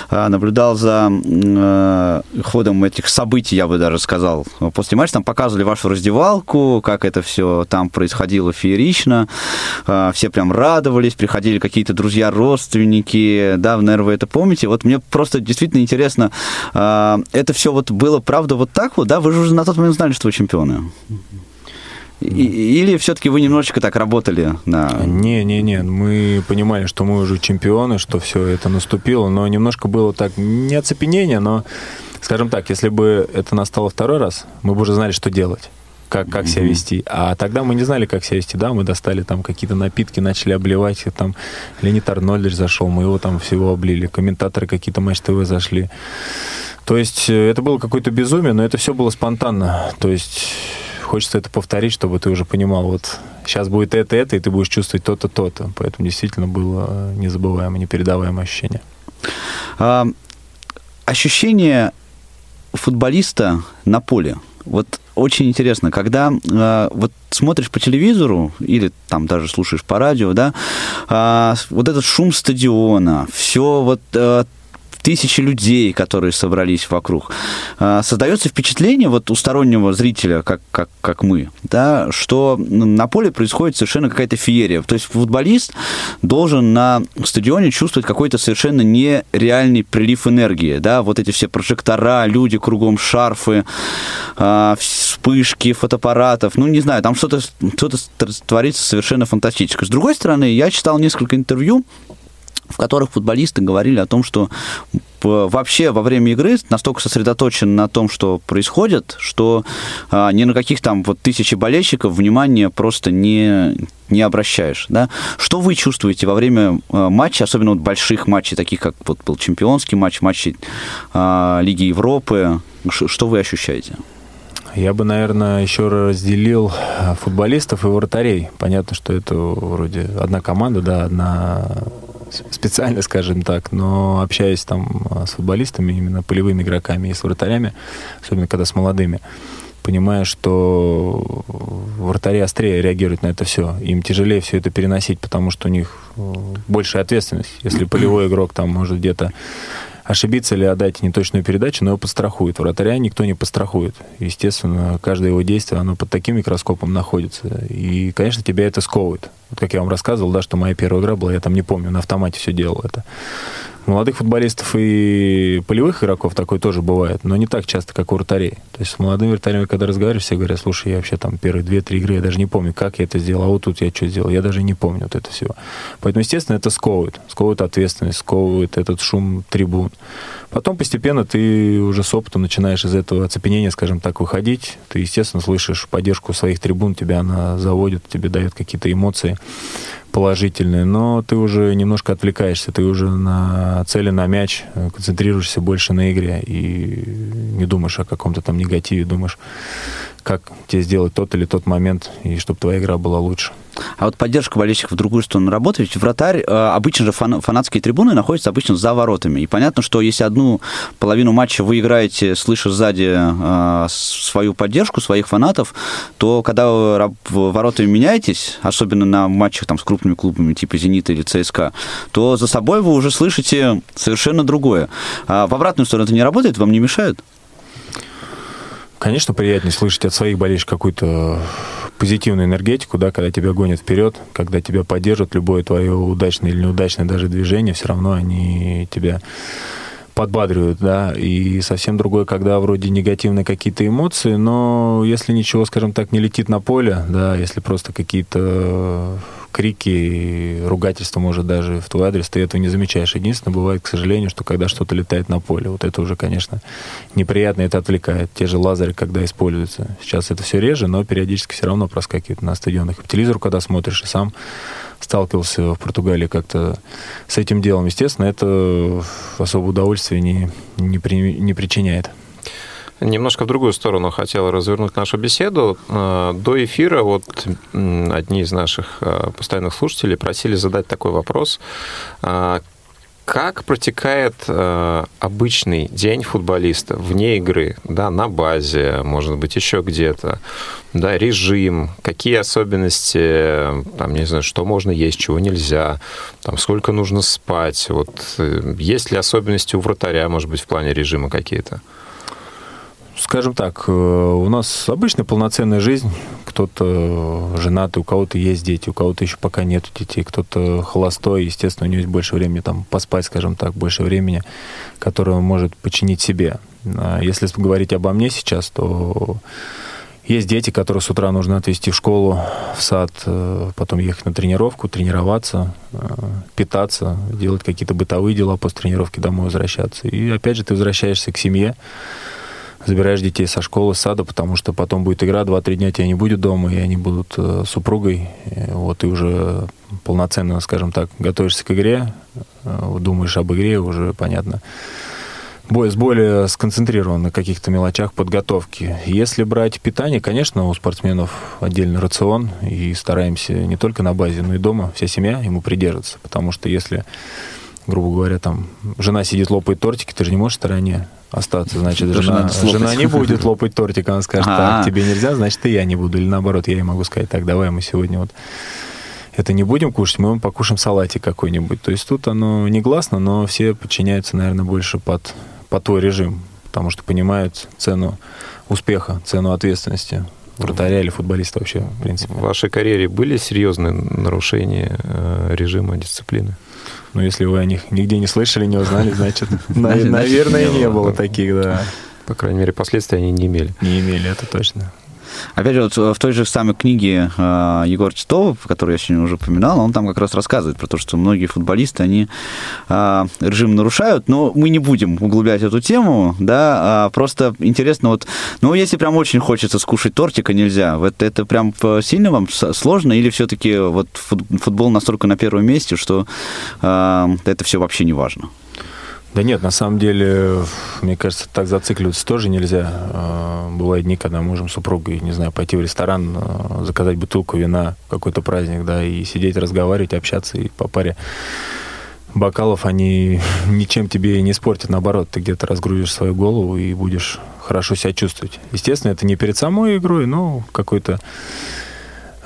а, наблюдал за а, ходом этих событий, я бы даже сказал, после матча, там показывали вашу раздевалку, как это все там происходило феерично. А, все прям радовались, приходили какие-то друзья, родственники, да, наверное, вы это помните. Вот мне просто действительно интересно, а, это все вот было правда вот так вот, да? Вы же уже на тот момент знали, что вы чемпионы. или все-таки вы немножечко так работали на... Не, не, не, мы понимали, что мы уже чемпионы, что все это наступило, но немножко было так не оцепенение, но Скажем так, если бы это настало второй раз, мы бы уже знали, что делать как, как себя вести. А тогда мы не знали, как себя вести. Да, мы достали там какие-то напитки, начали обливать. Там Леонид Арнольдович зашел, мы его там всего облили. Комментаторы какие-то Матч ТВ зашли. То есть э, это было какое-то безумие, но это все было спонтанно. То есть хочется это повторить, чтобы ты уже понимал, вот сейчас будет это, это, и ты будешь чувствовать то-то, то-то. Поэтому действительно было незабываемое, непередаваемое ощущение. А, ощущение футболиста на поле. Вот очень интересно, когда э, вот смотришь по телевизору или там даже слушаешь по радио, да, э, вот этот шум стадиона, все вот э, тысячи людей, которые собрались вокруг. А, создается впечатление вот у стороннего зрителя, как, как, как мы, да, что на поле происходит совершенно какая-то феерия. То есть футболист должен на стадионе чувствовать какой-то совершенно нереальный прилив энергии. Да? Вот эти все прожектора, люди кругом, шарфы, а, вспышки фотоаппаратов. Ну, не знаю, там что-то что творится совершенно фантастическое. С другой стороны, я читал несколько интервью в которых футболисты говорили о том, что вообще во время игры настолько сосредоточен на том, что происходит, что а, ни на каких там вот тысячи болельщиков внимания просто не, не обращаешь. Да? Что вы чувствуете во время а, матча, особенно вот больших матчей, таких как вот был чемпионский матч, матчи а, Лиги Европы? Что вы ощущаете? Я бы, наверное, еще разделил а, футболистов и вратарей. Понятно, что это вроде одна команда, да, одна специально, скажем так, но общаясь там а, с футболистами, именно полевыми игроками и с вратарями, особенно когда с молодыми, понимаю, что вратари острее реагируют на это все. Им тяжелее все это переносить, потому что у них э, большая ответственность. Если полевой игрок там может где-то ошибиться или отдать неточную передачу, но его подстрахует. Вратаря никто не подстрахует. Естественно, каждое его действие, оно под таким микроскопом находится. И, конечно, тебя это сковывает. Вот как я вам рассказывал, да, что моя первая игра была, я там не помню, на автомате все делал это молодых футболистов и полевых игроков такое тоже бывает, но не так часто, как у вратарей. То есть с молодыми вратарями, когда разговариваешь, все говорят, слушай, я вообще там первые две-три игры, я даже не помню, как я это сделал, а вот тут я что сделал, я даже не помню вот это все. Поэтому, естественно, это сковывает, сковывает ответственность, сковывает этот шум трибун. Потом постепенно ты уже с опытом начинаешь из этого оцепенения, скажем так, выходить. Ты, естественно, слышишь поддержку своих трибун, тебя она заводит, тебе дает какие-то эмоции положительные, но ты уже немножко отвлекаешься, ты уже на цели, на мяч, э, концентрируешься больше на игре и не думаешь о каком-то там негативе, думаешь, как тебе сделать тот или тот момент, и чтобы твоя игра была лучше. А вот поддержка болельщиков в другую сторону работает. Ведь вратарь, э, обычно же фан, фанатские трибуны находятся обычно за воротами. И понятно, что если одну половину матча вы играете, слыша сзади э, свою поддержку, своих фанатов, то когда вы воротами меняетесь, особенно на матчах там, с крупными клубами типа «Зенита» или «ЦСКА», то за собой вы уже слышите совершенно другое. А в обратную сторону это не работает? Вам не мешает? Конечно, приятнее слышать от своих болельщиков какую-то позитивную энергетику, да, когда тебя гонят вперед, когда тебя поддержат, любое твое удачное или неудачное даже движение, все равно они тебя подбадривают, да, и совсем другое, когда вроде негативные какие-то эмоции, но если ничего, скажем так, не летит на поле, да, если просто какие-то крики, ругательства, может, даже в твой адрес, ты этого не замечаешь. Единственное, бывает, к сожалению, что когда что-то летает на поле, вот это уже, конечно, неприятно, это отвлекает. Те же лазеры, когда используются. Сейчас это все реже, но периодически все равно проскакивает на стадионах. По телевизору, когда смотришь, и сам сталкивался в Португалии как-то с этим делом. Естественно, это особое удовольствие не, не, при, не причиняет. Немножко в другую сторону хотел развернуть нашу беседу. Э, до эфира вот одни из наших э, постоянных слушателей просили задать такой вопрос. Э, как протекает э, обычный день футболиста вне игры, да, на базе, может быть, еще где-то, да, режим, какие особенности, там, не знаю, что можно есть, чего нельзя, там, сколько нужно спать, вот, есть ли особенности у вратаря, может быть, в плане режима какие-то? Скажем так, э, у нас обычная полноценная жизнь. Кто-то женатый, у кого-то есть дети, у кого-то еще пока нет детей, кто-то холостой, естественно, у него есть больше времени там поспать, скажем так, больше времени, которое он может починить себе. А если говорить обо мне сейчас, то есть дети, которые с утра нужно отвезти в школу, в сад, э, потом ехать на тренировку, тренироваться, э, питаться, делать какие-то бытовые дела после тренировки, домой возвращаться. И опять же ты возвращаешься к семье, забираешь детей со школы, с сада, потому что потом будет игра, 2-3 дня тебя не будет дома, и они будут э, супругой. И вот ты уже полноценно, скажем так, готовишься к игре, э, думаешь об игре, уже понятно. Бой с более сконцентрирован на каких-то мелочах подготовки. Если брать питание, конечно, у спортсменов отдельный рацион, и стараемся не только на базе, но и дома, вся семья ему придерживаться, потому что если грубо говоря, там жена сидит, лопает тортики, ты же не можешь в стороне остаться. Значит, жена, жена не будет лопать тортик, она скажет, так, тебе нельзя, значит, и я не буду. Или наоборот, я ей могу сказать, так, давай мы сегодня вот это не будем кушать, мы покушаем салатик какой-нибудь. То есть тут оно негласно, но все подчиняются, наверное, больше под, под твой режим, потому что понимают цену успеха, цену ответственности вратаря или футболиста вообще, в принципе. В вашей карьере были серьезные нарушения э, режима дисциплины? Ну, если вы о них нигде не слышали, не узнали, значит, наверное, не было таких, да. По крайней мере, последствий они не имели. Не имели, это точно. Опять же, вот в той же самой книге э, Егора Титова, которую я сегодня уже упоминал, он там как раз рассказывает про то, что многие футболисты, они э, режим нарушают, но мы не будем углублять эту тему, да, а просто интересно, вот, ну, если прям очень хочется скушать тортика, нельзя, это, это прям сильно вам сложно, или все-таки вот футбол настолько на первом месте, что э, это все вообще не важно? Да нет, на самом деле, мне кажется, так зацикливаться тоже нельзя. А, бывают дни, когда можем с супругой, не знаю, пойти в ресторан, а, заказать бутылку вина, какой-то праздник, да, и сидеть, разговаривать, общаться, и по паре бокалов они ничем тебе не испортят. Наоборот, ты где-то разгрузишь свою голову и будешь хорошо себя чувствовать. Естественно, это не перед самой игрой, но какой-то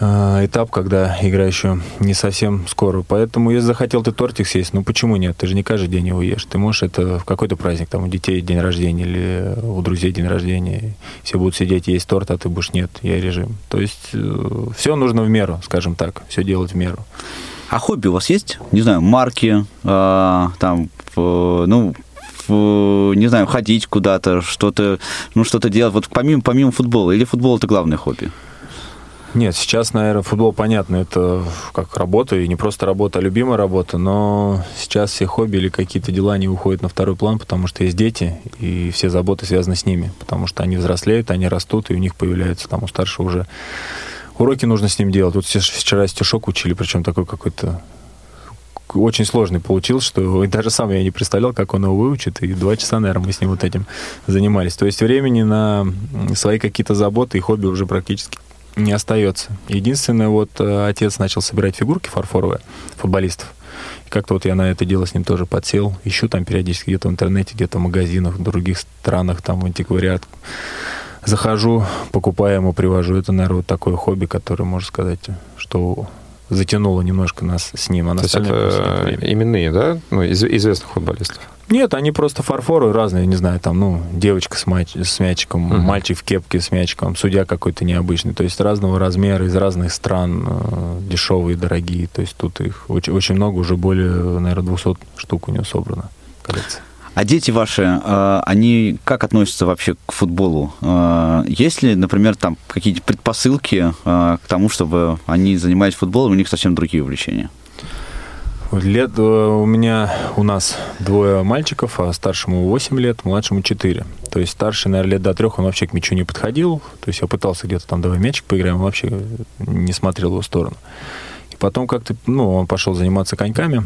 этап, когда игра еще не совсем скоро. Поэтому, если захотел ты тортик съесть, ну почему нет? Ты же не каждый день его ешь. Ты можешь это в какой-то праздник, там у детей день рождения или у друзей день рождения. Все будут сидеть есть торт, а ты будешь нет, я режим. То есть э, все нужно в меру, скажем так, все делать в меру. А хобби у вас есть? Не знаю, марки, э, там, э, ну, не знаю, ходить куда-то, что-то, ну, что-то делать, вот помимо, помимо футбола, или футбол это главное хобби? Нет, сейчас, наверное, футбол, понятно, это как работа, и не просто работа, а любимая работа, но сейчас все хобби или какие-то дела не уходят на второй план, потому что есть дети, и все заботы связаны с ними, потому что они взрослеют, они растут, и у них появляется там у старшего уже уроки нужно с ним делать. Вот вчера стишок учили, причем такой какой-то очень сложный получился, что даже сам я не представлял, как он его выучит, и два часа, наверное, мы с ним вот этим занимались. То есть времени на свои какие-то заботы и хобби уже практически не остается. Единственное, вот э, отец начал собирать фигурки фарфоровые футболистов. И как-то вот я на это дело с ним тоже подсел. Ищу там периодически где-то в интернете, где-то в магазинах, в других странах, там в антиквариат. Захожу, покупаю ему, привожу. Это, наверное, вот такое хобби, которое, можно сказать, что затянуло немножко нас с ним. А То есть это именные, да? Ну, из, известных футболистов? Нет, они просто фарфоры разные, не знаю, там, ну, девочка с, мяч, с мячиком, uh-huh. мальчик в кепке с мячиком, судья какой-то необычный. То есть разного размера, из разных стран, э, дешевые, дорогие. То есть тут их очень, очень много, уже более, наверное, 200 штук у него собрано коллекция. А дети ваши, э, они как относятся вообще к футболу? Э, есть ли, например, там какие-то предпосылки э, к тому, чтобы они занимались футболом, у них совсем другие увлечения? Лет у меня, у нас двое мальчиков, а старшему 8 лет, младшему 4. То есть старший, наверное, лет до трех, он вообще к мячу не подходил. То есть я пытался где-то там, давай мячик поиграем, он вообще не смотрел в его сторону. Потом как-то, ну, он пошел заниматься коньками,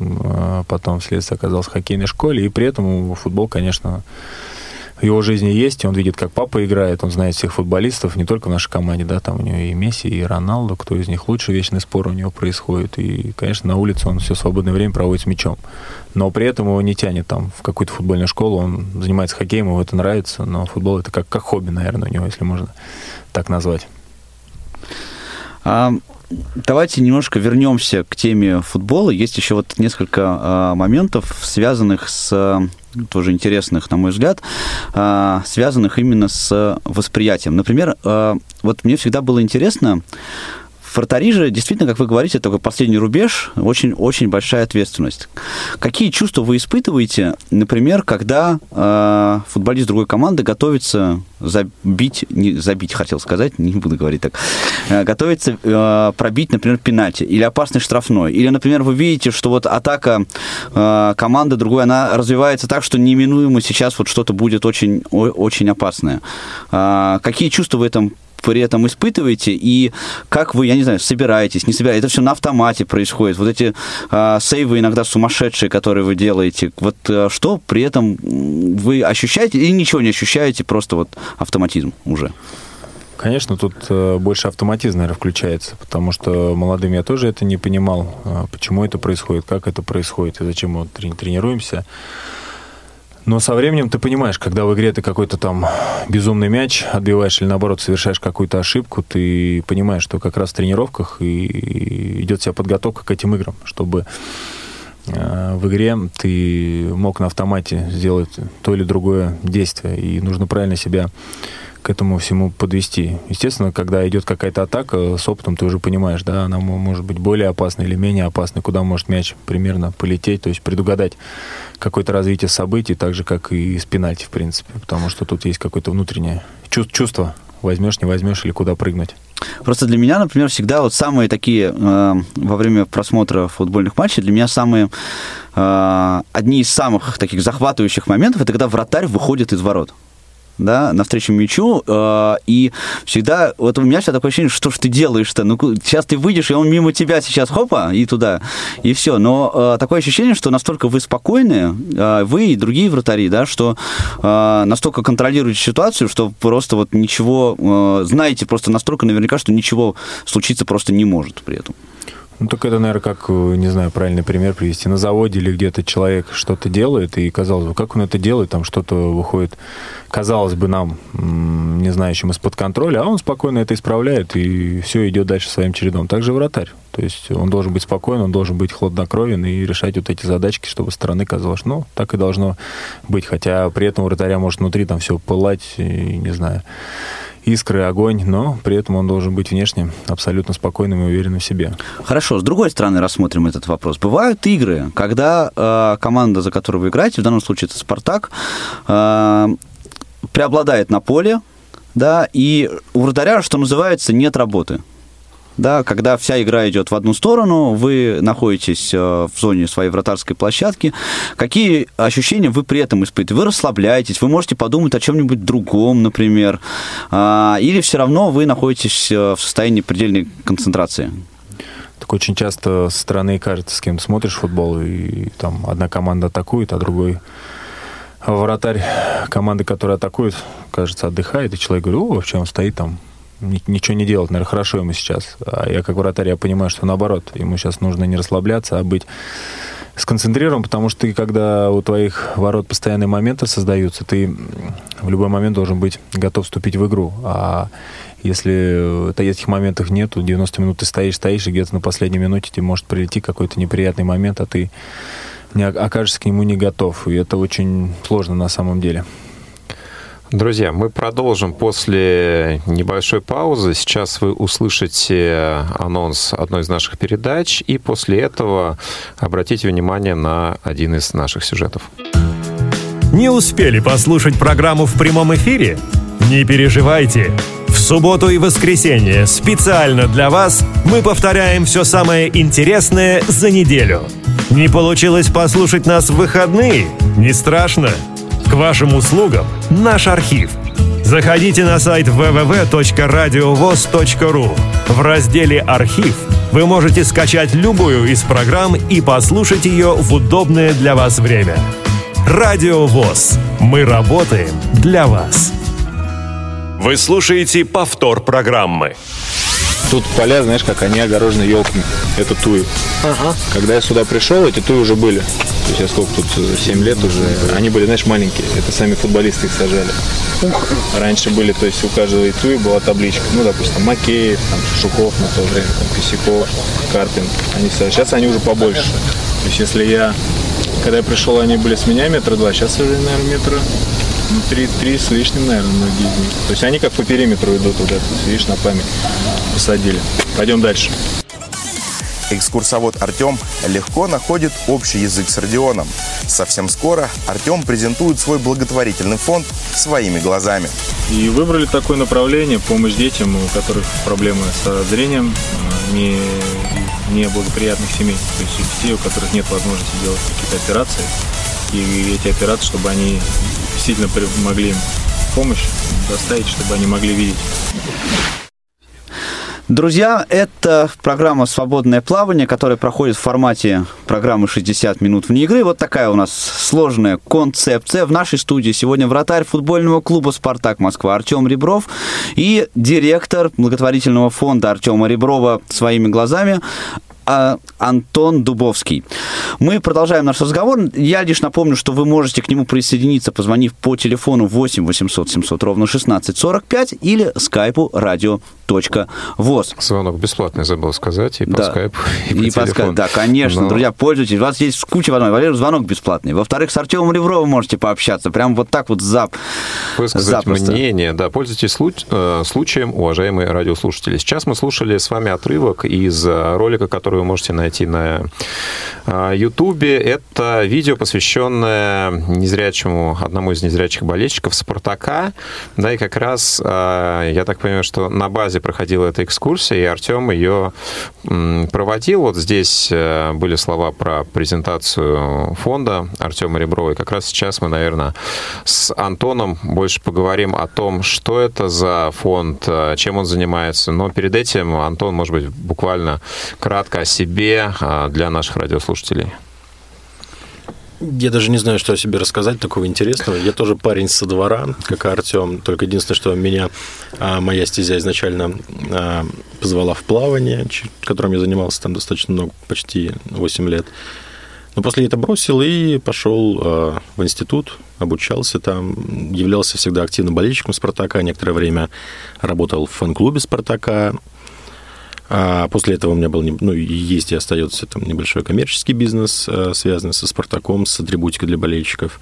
а потом вследствие оказался в хоккейной школе, и при этом футбол, конечно, в его жизни есть, и он видит, как папа играет, он знает всех футболистов, не только в нашей команде, да, там у него и Месси, и Роналду, кто из них лучше, вечный спор у него происходит, и, конечно, на улице он все свободное время проводит с мячом, но при этом его не тянет там в какую-то футбольную школу, он занимается хоккеем, ему это нравится, но футбол это как, как хобби, наверное, у него, если можно так назвать. А, давайте немножко вернемся к теме футбола. Есть еще вот несколько а, моментов, связанных с тоже интересных, на мой взгляд, а, связанных именно с восприятием. Например, а, вот мне всегда было интересно, Вратари действительно, как вы говорите, такой последний рубеж, очень-очень большая ответственность. Какие чувства вы испытываете, например, когда э, футболист другой команды готовится забить, не забить, хотел сказать, не буду говорить так, э, готовится э, пробить, например, пенальти или опасный штрафной, или, например, вы видите, что вот атака э, команды другой, она развивается так, что неминуемо сейчас вот что-то будет очень, очень опасное. Э, какие чувства в этом при этом испытываете, и как вы, я не знаю, собираетесь, не собираетесь, это все на автомате происходит. Вот эти а, сейвы иногда сумасшедшие, которые вы делаете, вот а, что при этом вы ощущаете или ничего не ощущаете, просто вот автоматизм уже? Конечно, тут э, больше автоматизм, наверное, включается, потому что молодым я тоже это не понимал, э, почему это происходит, как это происходит и зачем мы тренируемся. Но со временем ты понимаешь, когда в игре ты какой-то там безумный мяч отбиваешь или наоборот совершаешь какую-то ошибку, ты понимаешь, что как раз в тренировках и идет вся подготовка к этим играм, чтобы э, в игре ты мог на автомате сделать то или другое действие, и нужно правильно себя этому всему подвести. Естественно, когда идет какая-то атака, с опытом ты уже понимаешь, да, она может быть более опасной или менее опасной, куда может мяч примерно полететь, то есть предугадать какое-то развитие событий, так же, как и с пенальти, в принципе, потому что тут есть какое-то внутреннее чувство, возьмешь, не возьмешь или куда прыгнуть. Просто для меня, например, всегда вот самые такие э, во время просмотра футбольных матчей, для меня самые э, одни из самых таких захватывающих моментов, это когда вратарь выходит из ворот да, навстречу мячу, э, и всегда, вот у меня всегда такое ощущение, что ж ты делаешь-то, ну, сейчас ты выйдешь, и он мимо тебя сейчас, хопа, и туда, и все, но э, такое ощущение, что настолько вы спокойны, э, вы и другие вратари, да, что э, настолько контролируете ситуацию, что просто вот ничего, э, знаете просто настолько наверняка, что ничего случиться просто не может при этом. Ну, так это, наверное, как, э, не знаю, правильный пример привести. На заводе или где-то человек что-то делает, и, казалось бы, как он это делает, там что-то выходит, казалось бы, нам, не знающим, из-под контроля, а он спокойно это исправляет, и все идет дальше своим чередом. Также вратарь. То есть он должен быть спокоен, он должен быть хладнокровен и решать вот эти задачки, чтобы стороны казалось, ну, так и должно быть. Хотя при этом вратаря может внутри там все пылать, и, не знаю, искры, огонь, но при этом он должен быть внешне абсолютно спокойным и уверенным в себе. Хорошо, с другой стороны рассмотрим этот вопрос. Бывают игры, когда э, команда, за которую вы играете, в данном случае это «Спартак», э, преобладает на поле, да, и у вратаря, что называется, нет работы да, когда вся игра идет в одну сторону, вы находитесь э, в зоне своей вратарской площадки, какие ощущения вы при этом испытываете? Вы расслабляетесь, вы можете подумать о чем-нибудь другом, например, а, или все равно вы находитесь э, в состоянии предельной концентрации? Так очень часто со стороны кажется, с кем смотришь футбол, и там одна команда атакует, а другой вратарь команды, которая атакует, кажется, отдыхает, и человек говорит, о, вообще он стоит там ничего не делать, наверное, хорошо ему сейчас. А я как вратарь, я понимаю, что наоборот, ему сейчас нужно не расслабляться, а быть сконцентрирован, потому что ты, когда у твоих ворот постоянные моменты создаются, ты в любой момент должен быть готов вступить в игру. А если этих моментов нету, 90 минут ты стоишь, стоишь, и где-то на последней минуте тебе может прийти какой-то неприятный момент, а ты не окажешься к нему не готов. И это очень сложно на самом деле. Друзья, мы продолжим после небольшой паузы. Сейчас вы услышите анонс одной из наших передач, и после этого обратите внимание на один из наших сюжетов. Не успели послушать программу в прямом эфире? Не переживайте. В субботу и воскресенье специально для вас мы повторяем все самое интересное за неделю. Не получилось послушать нас в выходные? Не страшно. Вашим услугам наш архив. Заходите на сайт www.radiovoz.ru. В разделе «Архив» вы можете скачать любую из программ и послушать ее в удобное для вас время. Радио ВОЗ. Мы работаем для вас. Вы слушаете повтор программы. Тут поля, знаешь, как они огорожены елками. Это туи. Ага. Когда я сюда пришел, эти туи уже были. То есть я сколько тут, 7 лет уже. Они были, знаешь, маленькие. Это сами футболисты их сажали. Раньше были, то есть у каждого туи была табличка. Ну, допустим, Макеев, там, Шуков на то время, там, Косяков, Карпин. Они все. Сейчас они уже побольше. То есть если я, когда я пришел, они были с меня метра два, сейчас уже, наверное, метра ну, три, три с лишним, наверное, многие из них. То есть они как по периметру идут вот это, видишь, на память посадили. Пойдем дальше. Экскурсовод Артем легко находит общий язык с Родионом. Совсем скоро Артем презентует свой благотворительный фонд своими глазами. И выбрали такое направление, помощь детям, у которых проблемы со зрением, э, не, неблагоприятных семей. То есть детей, у которых нет возможности делать какие-то операции. И эти операции, чтобы они действительно могли им помощь доставить, чтобы они могли видеть. Друзья, это программа «Свободное плавание», которая проходит в формате программы «60 минут вне игры». Вот такая у нас сложная концепция. В нашей студии сегодня вратарь футбольного клуба «Спартак Москва» Артем Ребров и директор благотворительного фонда Артема Реброва «Своими глазами» а, Антон Дубовский. Мы продолжаем наш разговор. Я лишь напомню, что вы можете к нему присоединиться, позвонив по телефону 8 800 700 ровно 16 45 или скайпу радио sportpod.voz. Звонок бесплатный, забыл сказать, и по Да. скайпу, и по И по телефону. скайпу, да, конечно, Но друзья, пользуйтесь. У вас есть куча возможностей. Во-первых, звонок бесплатный. Во-вторых, с Артемом Ребровым можете пообщаться. Прям вот так вот зап. Высказать запросто. мнение, да, пользуйтесь слу- э, случаем, уважаемые радиослушатели. Сейчас мы слушали с вами отрывок из э, ролика, который вы можете найти на э, Ютубе. Это видео, посвященное незрячему, одному из незрячих болельщиков Спартака. Да, и как раз, я так понимаю, что на базе проходила эта экскурсия, и Артем ее проводил. Вот здесь э, были слова про презентацию фонда Артема Реброва. И как раз сейчас мы, наверное, с Антоном больше поговорим о том, что это за фонд, э, чем он занимается. Но перед этим, Антон, может быть, буквально кратко о себе э, для наших радиослушателей. Я даже не знаю, что о себе рассказать такого интересного. Я тоже парень со двора, как и Артем. Только единственное, что меня а, моя стезя изначально а, позвала в плавание, которым я занимался там достаточно много, почти 8 лет. Но после это бросил и пошел а, в институт, обучался там, являлся всегда активным болельщиком Спартака. Некоторое время работал в фан-клубе Спартака. А после этого у меня был, ну, есть и остается там небольшой коммерческий бизнес, э, связанный со Спартаком, с атрибутикой для болельщиков.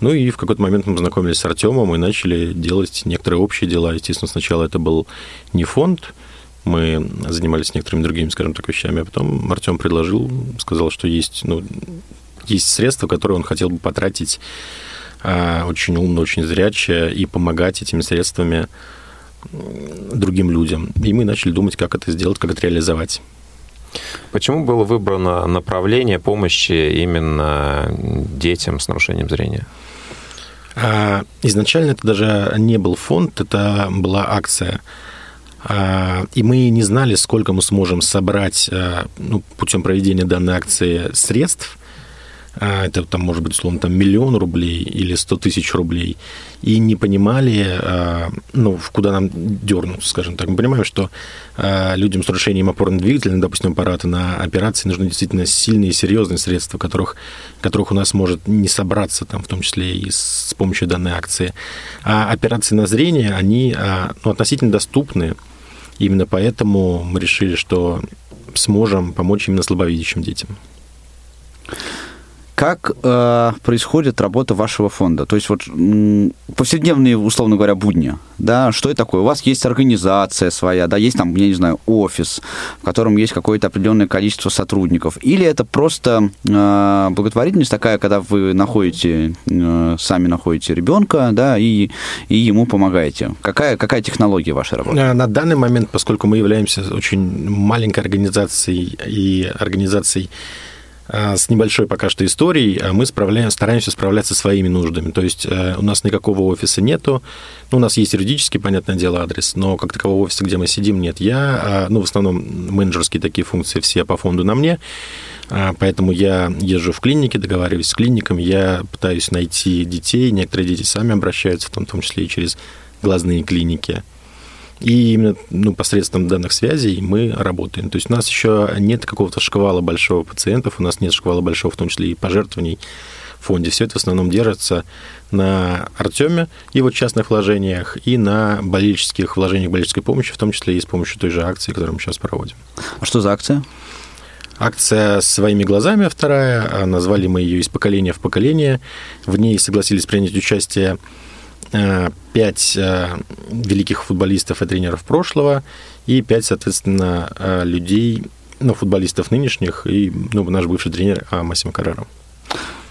Ну и в какой-то момент мы познакомились с Артемом и начали делать некоторые общие дела. Естественно, сначала это был не фонд, мы занимались некоторыми другими, скажем так, вещами, а потом Артем предложил, сказал, что есть, ну, есть средства, которые он хотел бы потратить а, очень умно, очень зряче и помогать этими средствами другим людям. И мы начали думать, как это сделать, как это реализовать. Почему было выбрано направление помощи именно детям с нарушением зрения? А, Изначально это даже не был фонд, это была акция. А, И мы не знали, сколько мы сможем собрать а, ну, путем проведения данной акции средств. А, Это там может быть, условно, там миллион рублей или 100 тысяч рублей. И не понимали, а, ну, куда нам дернуться, скажем так. Мы понимаем, что а, людям с нарушением опорно-двигательного, допустим, аппарата на операции нужны действительно сильные и серьезные средства, которых, которых у нас может не собраться, там, в том числе и с, помощью данной акции. А операции на зрение, они ну, относительно доступны. Именно поэтому мы решили, что сможем помочь именно слабовидящим детям. Как э, происходит работа вашего фонда? То есть вот повседневные, условно говоря, будни, да, что это такое? У вас есть организация своя, да, есть там, я не знаю, офис, в котором есть какое-то определенное количество сотрудников, или это просто э, благотворительность такая, когда вы находите, э, сами находите ребенка, да, и, и ему помогаете? Какая, какая технология вашей работы? Э, На данный момент, поскольку мы являемся очень маленькой организацией и организацией с небольшой пока что историей, э, мы справляем, стараемся справляться своими нуждами. То есть э, у нас никакого офиса нету. Ну, у нас есть юридически, понятное дело, адрес, но как такового офиса, где мы сидим, нет. Я, э, ну, в основном менеджерские такие функции все по фонду на мне. А, Поэтому я езжу в клиники, договариваюсь с клиниками, я пытаюсь найти детей. Некоторые дети сами обращаются, в том, в том числе и через глазные клиники. И именно ну, посредством данных связей мы работаем. То есть у нас еще нет какого-то шквала большого пациентов, у нас нет шквала большого, в том числе и пожертвований в фонде. Все это в основном держится на Артеме, его частных вложениях и на болельческих вложениях болельческой помощи, в том числе и с помощью той же акции, которую мы сейчас проводим. А что за акция? Акция «Своими глазами» вторая, назвали мы ее «Из поколения в поколение». В ней согласились принять участие пять э, великих футболистов и тренеров прошлого и пять, соответственно, э, людей, ну, футболистов нынешних и ну, наш бывший тренер Массимо Каррера.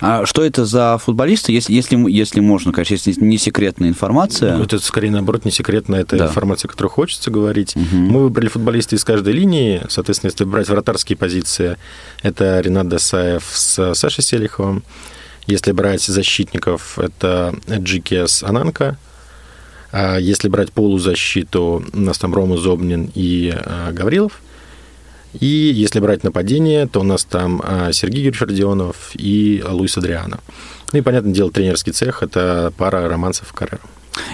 А что это за футболисты, если, если, если можно, конечно, если не секретная информация? Ну, Это скорее, наоборот, не секретно, это Да. информация, которую хочется говорить. Мы выбрали футболиста из каждой линии. Соответственно, если брать вратарские позиции, это Ренат Досаев с Сашей Селиховым. Если брать защитников, это Джикес Ананка. А если брать полузащиту, у нас там Рома Зобнин и а, Гаврилов. И если брать нападение, то у нас там а, Сергей Юрьевич Родионов и Луис Адриано. Ну и, понятное дело, тренерский цех – это пара романцев Каррера.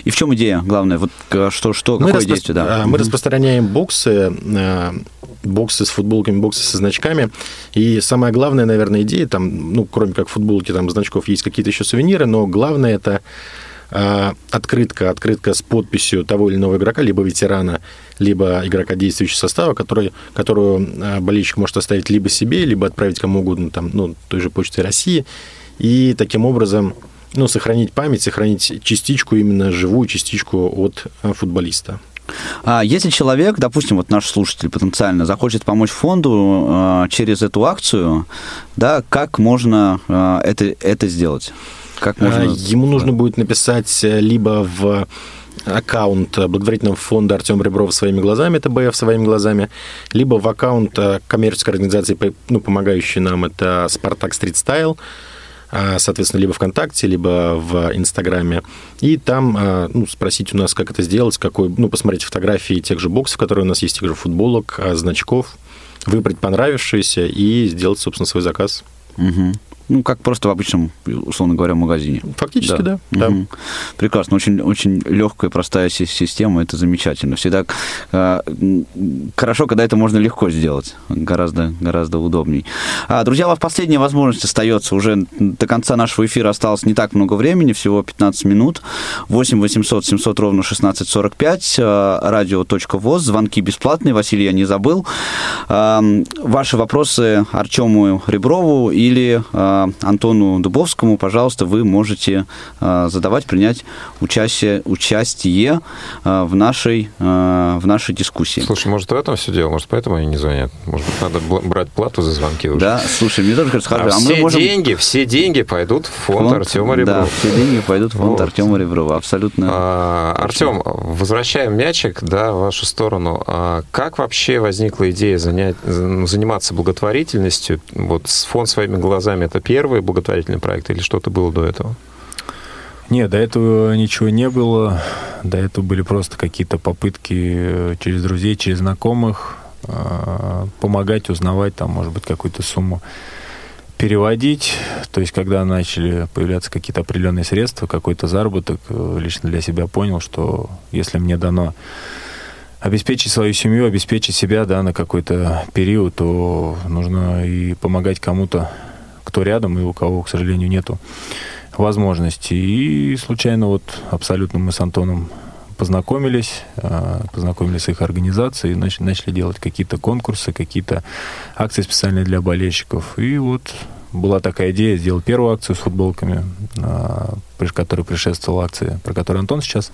И в чем идея главное? Вот э, что, что Мы, какое распро- действие, да? а, мы распространяем боксы, а, боксы с футболками, боксы со значками. И самая главная, наверное, идея, там, ну, кроме как футболки, там, значков, есть какие-то еще сувениры, но главное это открытка, открытка с подписью того или иного игрока, либо ветерана, либо игрока действующего состава, который, которую болельщик может оставить либо себе, либо отправить кому угодно, там, ну, той же почте России, и таким образом ну, сохранить память, сохранить частичку, именно живую частичку от а, футболиста. А если человек, допустим, вот наш слушатель потенциально захочет помочь фонду э, через эту акцию, да, как можно э, это, это сделать? Как можно... Ему нужно будет написать либо в аккаунт благотворительного фонда Артема Реброва своими глазами, это БФ своими глазами, либо в аккаунт коммерческой организации, ну, помогающей нам, это Спартак Стрит Стайл, соответственно, либо ВКонтакте, либо в Инстаграме. И там ну, спросить у нас, как это сделать, какой, ну, посмотреть фотографии тех же боксов, которые у нас есть, тех же футболок, значков, выбрать понравившееся и сделать, собственно, свой заказ. Угу. Ну, как просто в обычном, условно говоря, магазине. Фактически, да. да. Угу. Прекрасно. Очень, очень легкая, простая система. Это замечательно. Всегда э, хорошо, когда это можно легко сделать. Гораздо, гораздо удобней. А, друзья, у вас последняя возможность остается. Уже до конца нашего эфира осталось не так много времени, всего 15 минут. 8 800 700 ровно 1645. Э, радио.воз. Звонки бесплатные. Василий, я не забыл. Э, ваши вопросы Артему Реброву или э, Антону Дубовскому, пожалуйста, вы можете а, задавать, принять участие, участие а, в, нашей, а, в нашей дискуссии. Слушай, может, в этом все дело? Может, поэтому они не звонят? Может надо брать плату за звонки уже? Да, слушай, мне тоже кажется, а, а все мы можем... деньги, все деньги пойдут в фонд, фонд Артема Реброва. Да, все деньги пойдут в фонд вот. Артема Реброва, абсолютно. А, Артем, возвращаем мячик да, в вашу сторону. А как вообще возникла идея занять, заниматься благотворительностью? Вот фонд своими глазами это первый благотворительный проект или что-то было до этого? Нет, до этого ничего не было. До этого были просто какие-то попытки э, через друзей, через знакомых э, помогать, узнавать, там, может быть, какую-то сумму переводить. То есть, когда начали появляться какие-то определенные средства, какой-то заработок, э, лично для себя понял, что если мне дано обеспечить свою семью, обеспечить себя да, на какой-то период, то нужно и помогать кому-то кто рядом и у кого, к сожалению, нету возможности. И случайно вот абсолютно мы с Антоном познакомились, а, познакомились с их организацией, начали, начали делать какие-то конкурсы, какие-то акции специальные для болельщиков. И вот была такая идея сделать первую акцию с футболками, а, которой предшествовала акция, про которую Антон сейчас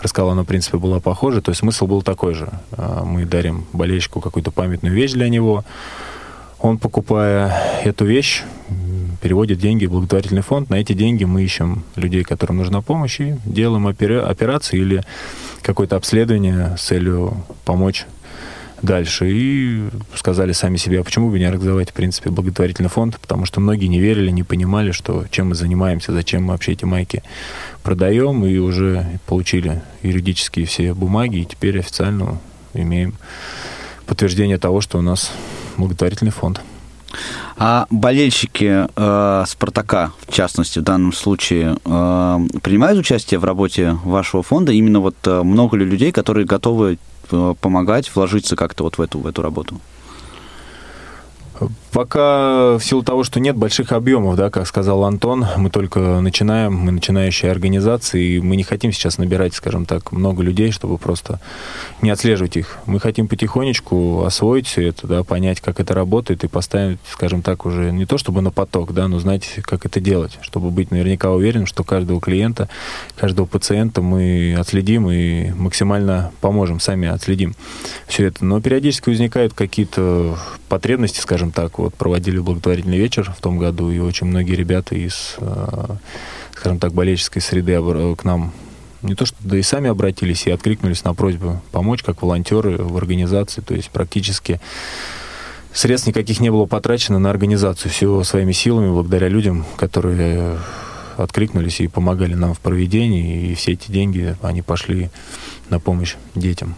рассказал, она, в принципе, была похожа. То есть смысл был такой же. А, мы дарим болельщику какую-то памятную вещь для него, он, покупая эту вещь, переводит деньги в благотворительный фонд. На эти деньги мы ищем людей, которым нужна помощь, и делаем операции или какое-то обследование с целью помочь дальше. И сказали сами себе, а почему бы не организовать, в принципе, благотворительный фонд, потому что многие не верили, не понимали, что чем мы занимаемся, зачем мы вообще эти майки продаем, и уже получили юридические все бумаги, и теперь официально имеем подтверждение того, что у нас благотворительный фонд. А болельщики э, Спартака, в частности, в данном случае, э, принимают участие в работе вашего фонда? Именно вот э, много ли людей, которые готовы э, помогать, вложиться как-то вот в эту, в эту работу? Пока в силу того, что нет больших объемов, да, как сказал Антон, мы только начинаем, мы начинающие организации, и мы не хотим сейчас набирать, скажем так, много людей, чтобы просто не отслеживать их. Мы хотим потихонечку освоить все это, да, понять, как это работает, и поставить, скажем так, уже не то чтобы на поток, да, но знать, как это делать, чтобы быть наверняка уверенным, что каждого клиента, каждого пациента мы отследим и максимально поможем, сами отследим все это. Но периодически возникают какие-то потребности, скажем так, вот проводили благотворительный вечер в том году, и очень многие ребята из, э, скажем так, болельческой среды к нам не то что да и сами обратились и откликнулись на просьбу помочь как волонтеры в организации, то есть практически средств никаких не было потрачено на организацию, все своими силами, благодаря людям, которые откликнулись и помогали нам в проведении, и все эти деньги, они пошли на помощь детям.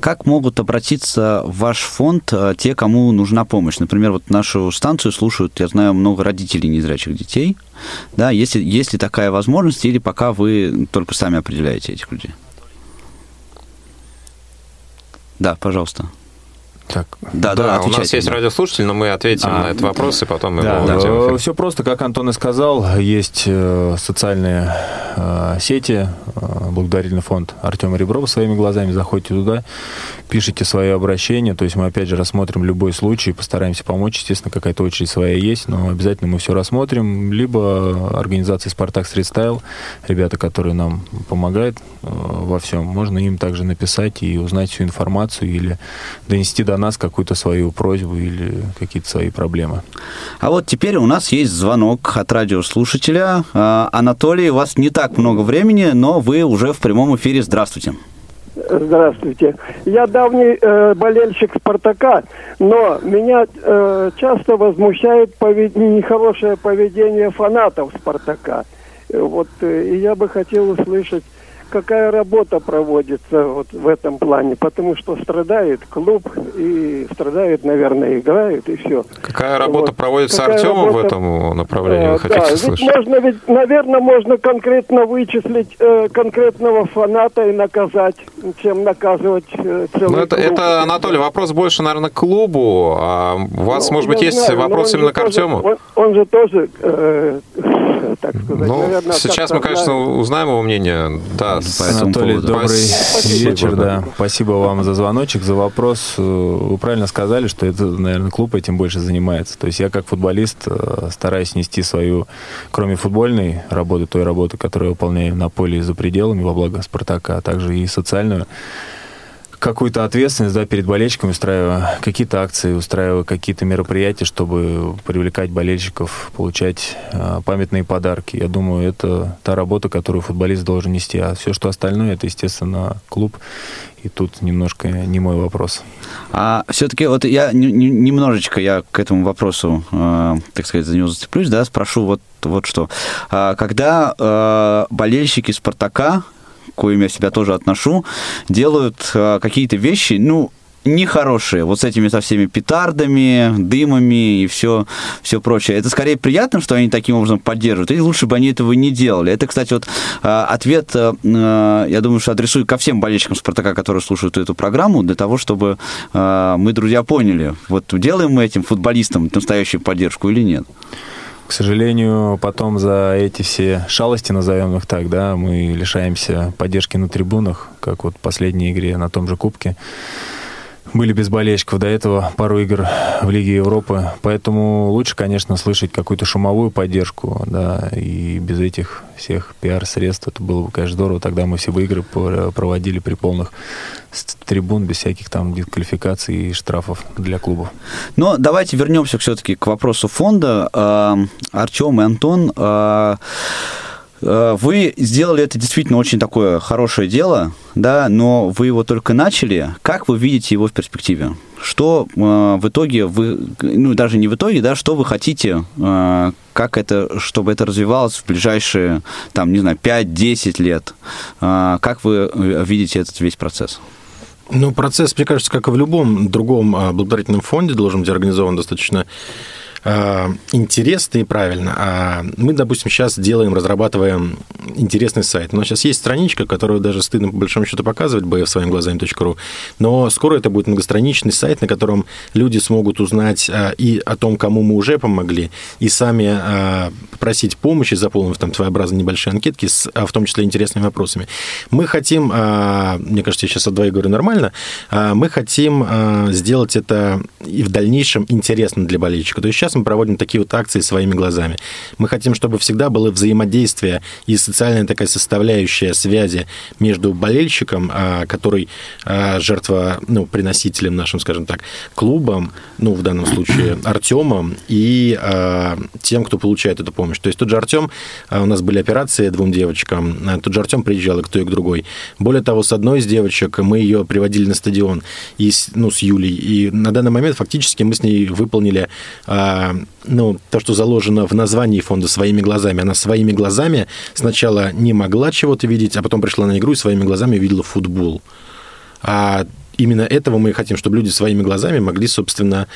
Как могут обратиться в ваш фонд э, те, кому нужна помощь? Например, вот нашу станцию слушают, я знаю, много родителей незрячих детей. Да, если, есть ли такая возможность, или пока вы только сами определяете этих людей? Да, пожалуйста. Так, Да, да, Да, у нас есть да. радиослушатель, но мы ответим А, на этот вопрос, и потом мы Да, его в эфир. все просто, как Антон и сказал, есть э, социальные э, сети, э, благотворительный фонд Артема Реброва своими глазами, заходите туда, пишите свое обращение, то есть мы опять же рассмотрим любой случай, постараемся помочь, естественно, какая-то очередь своя есть, но обязательно мы все рассмотрим, либо организация «Спартак Стрит Стайл», ребята, которые нам помогают э, во всем, можно им также написать и узнать всю информацию или донести до нас какую-то свою просьбу или какие-то свои проблемы. А вот теперь у нас есть звонок от радиослушателя. А, Анатолий, у вас не так много времени, но вы уже в прямом эфире. Здравствуйте. Здравствуйте. Я давний э, болельщик Спартака, но меня э, часто возмущает повед- нехорошее поведение фанатов Спартака. Вот э, и я бы хотел услышать, какая работа проводится вот в этом плане, потому что страдает клуб и страдает, наверное, играет и все. Какая работа Вот. проводится Какая Артемом в работа- этом направлении, вы Э, хотите да, ведь слышать? можно ведь, наверное, можно конкретно вычислить э, конкретного фаната и наказать, чем наказывать э, целый Ну, это, клуб. это, Анатолий, вопрос больше, наверное, к клубу. А у вас, Ну, может быть, есть знаю, но вопрос именно к тоже- Артему? Он, он же тоже, э, так сказать, Ну, наверное, сейчас мы, конечно, знает. узнаем его мнение. Да, Анатолий, поводу. добрый Спасибо, вечер, да. да. Спасибо вам за звоночек, за вопрос. Э, Вы правильно сказали, что это, наверное, клуб этим больше занимается. То есть я как футболист э, стараюсь нести свою, кроме футбольной работы, той работы, которую я выполняю на поле и за пределами во благо Спартака, а также и социальную какую-то ответственность да, перед болельщиками, устраиваю какие-то акции, устраиваю какие-то мероприятия, чтобы привлекать болельщиков, получать э, памятные подарки. Я думаю, это та работа, которую футболист должен нести. А все, что остальное, это, естественно, клуб. И тут немножко не мой вопрос. А все-таки вот я не- не- немножечко я к этому вопросу, э, так сказать, за него зацеплюсь, да, спрошу вот, вот что. А, когда э, болельщики Спартака, коим я себя тоже отношу, делают э, какие-то вещи, ну, нехорошие, вот с этими со всеми петардами, дымами и все, все прочее. Это скорее приятно, что они таким образом поддерживают, или лучше бы они этого не делали. Это, кстати, вот э, ответ, э, э, я думаю, что адресую ко всем болельщикам «Спартака», которые слушают эту программу, для того, чтобы мы, друзья, поняли, вот делаем мы этим футболистам настоящую поддержку или нет. К сожалению, потом за эти все шалости, назовем их так, да, мы лишаемся поддержки на трибунах, как вот в последней игре на том же Кубке. Были без болельщиков до этого пару игр в Лиге Европы. Поэтому лучше, конечно, слышать какую-то шумовую поддержку, да, и без этих всех пиар-средств это было бы, конечно, здорово. Тогда мы все бы игры проводили при полных трибун, без всяких там дисквалификаций и штрафов для клубов. Но давайте вернемся все-таки к вопросу фонда. Артем и Антон, э, вы сделали это действительно очень такое хорошее дело, да, но вы его только начали. Как вы видите его в перспективе? Что э, в итоге вы, ну даже не в итоге, да, что вы хотите, э, как это, чтобы это развивалось в ближайшие, там, не знаю, 5-10 лет? Э, как вы э, видите этот весь процесс? Ну, процесс, мне кажется, как и в любом другом а, благотворительном фонде, должен быть организован достаточно интересно и правильно. А мы, допустим, сейчас делаем, разрабатываем интересный сайт. У нас сейчас есть страничка, которую даже стыдно по большому счету показывать, bfsвоимглазами.ру, но скоро это будет многостраничный сайт, на котором люди смогут узнать а, и о том, кому мы уже помогли, и сами а, попросить помощи, заполнив там своеобразные небольшие анкетки, с, а, в том числе интересными вопросами. Мы хотим, а, мне кажется, я сейчас о двоих говорю нормально, а, мы хотим а, сделать это и в дальнейшем интересно для болельщика. То есть сейчас мы проводим такие вот акции своими глазами. Мы хотим, чтобы всегда было взаимодействие и социальная такая составляющая связи между болельщиком, а, который а, жертва, ну, приносителем нашим, скажем так, клубом, ну, в данном случае Артемом, и а, тем, кто получает эту помощь. То есть тот же Артем, у нас были операции двум девочкам, тот же Артем приезжал и к той, и к другой. Более того, с одной из девочек мы ее приводили на стадион, и, ну, с Юлей, и на данный момент фактически мы с ней выполнили а, ну, то, что заложено в названии фонда «Своими глазами». Она своими глазами сначала не могла чего-то видеть, а потом пришла на игру и своими глазами увидела футбол. А именно этого мы и хотим, чтобы люди своими глазами могли, собственно,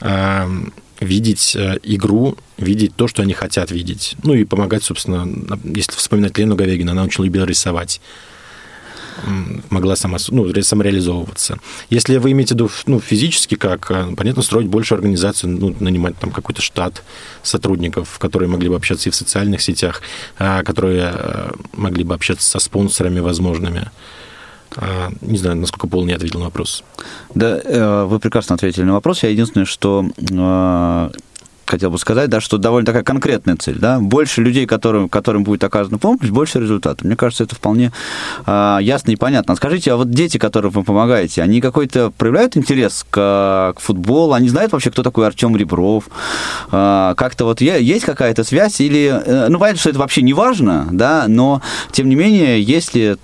а, видеть э, игру, видеть то, что они хотят видеть. Ну и помогать, собственно, если вспоминать Лену Говегину, она очень любила рисовать. Могла сама, ну, самореализовываться. Если вы имеете в виду ну, физически, как, э, понятно, строить большую организацию, ну, нанимать там какой-то штат сотрудников, которые могли бы общаться и в социальных сетях, а, которые э, могли бы общаться со спонсорами возможными. А, не знаю, насколько полный ответил на вопрос. Да, вы прекрасно ответили на вопрос. Я единственное, что хотел бы сказать, да, что довольно такая конкретная цель, да, больше людей, которым, которым будет оказана помощь, больше результатов. Мне кажется, это вполне э, ясно и понятно. Скажите, а вот дети, которым вы помогаете, они какой-то проявляют интерес к, к футболу? Они знают вообще, кто такой Артем Ребров? Э, как-то вот есть какая-то связь или, э, ну, понятно, что это вообще не важно, да, но, тем не менее, если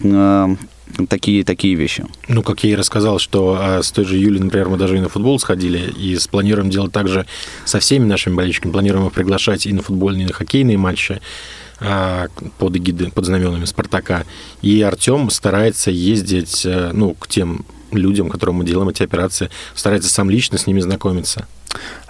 такие, такие вещи. Ну, как я и рассказал, что а, с той же Юли, например, мы даже и на футбол сходили, и планируем делать также со всеми нашими болельщиками, планируем их приглашать и на футбольные, и на хоккейные матчи а, под эгиды, под знаменами Спартака. И Артем старается ездить, э, ну, к тем людям, которым мы делаем эти операции, старается сам лично с ними знакомиться.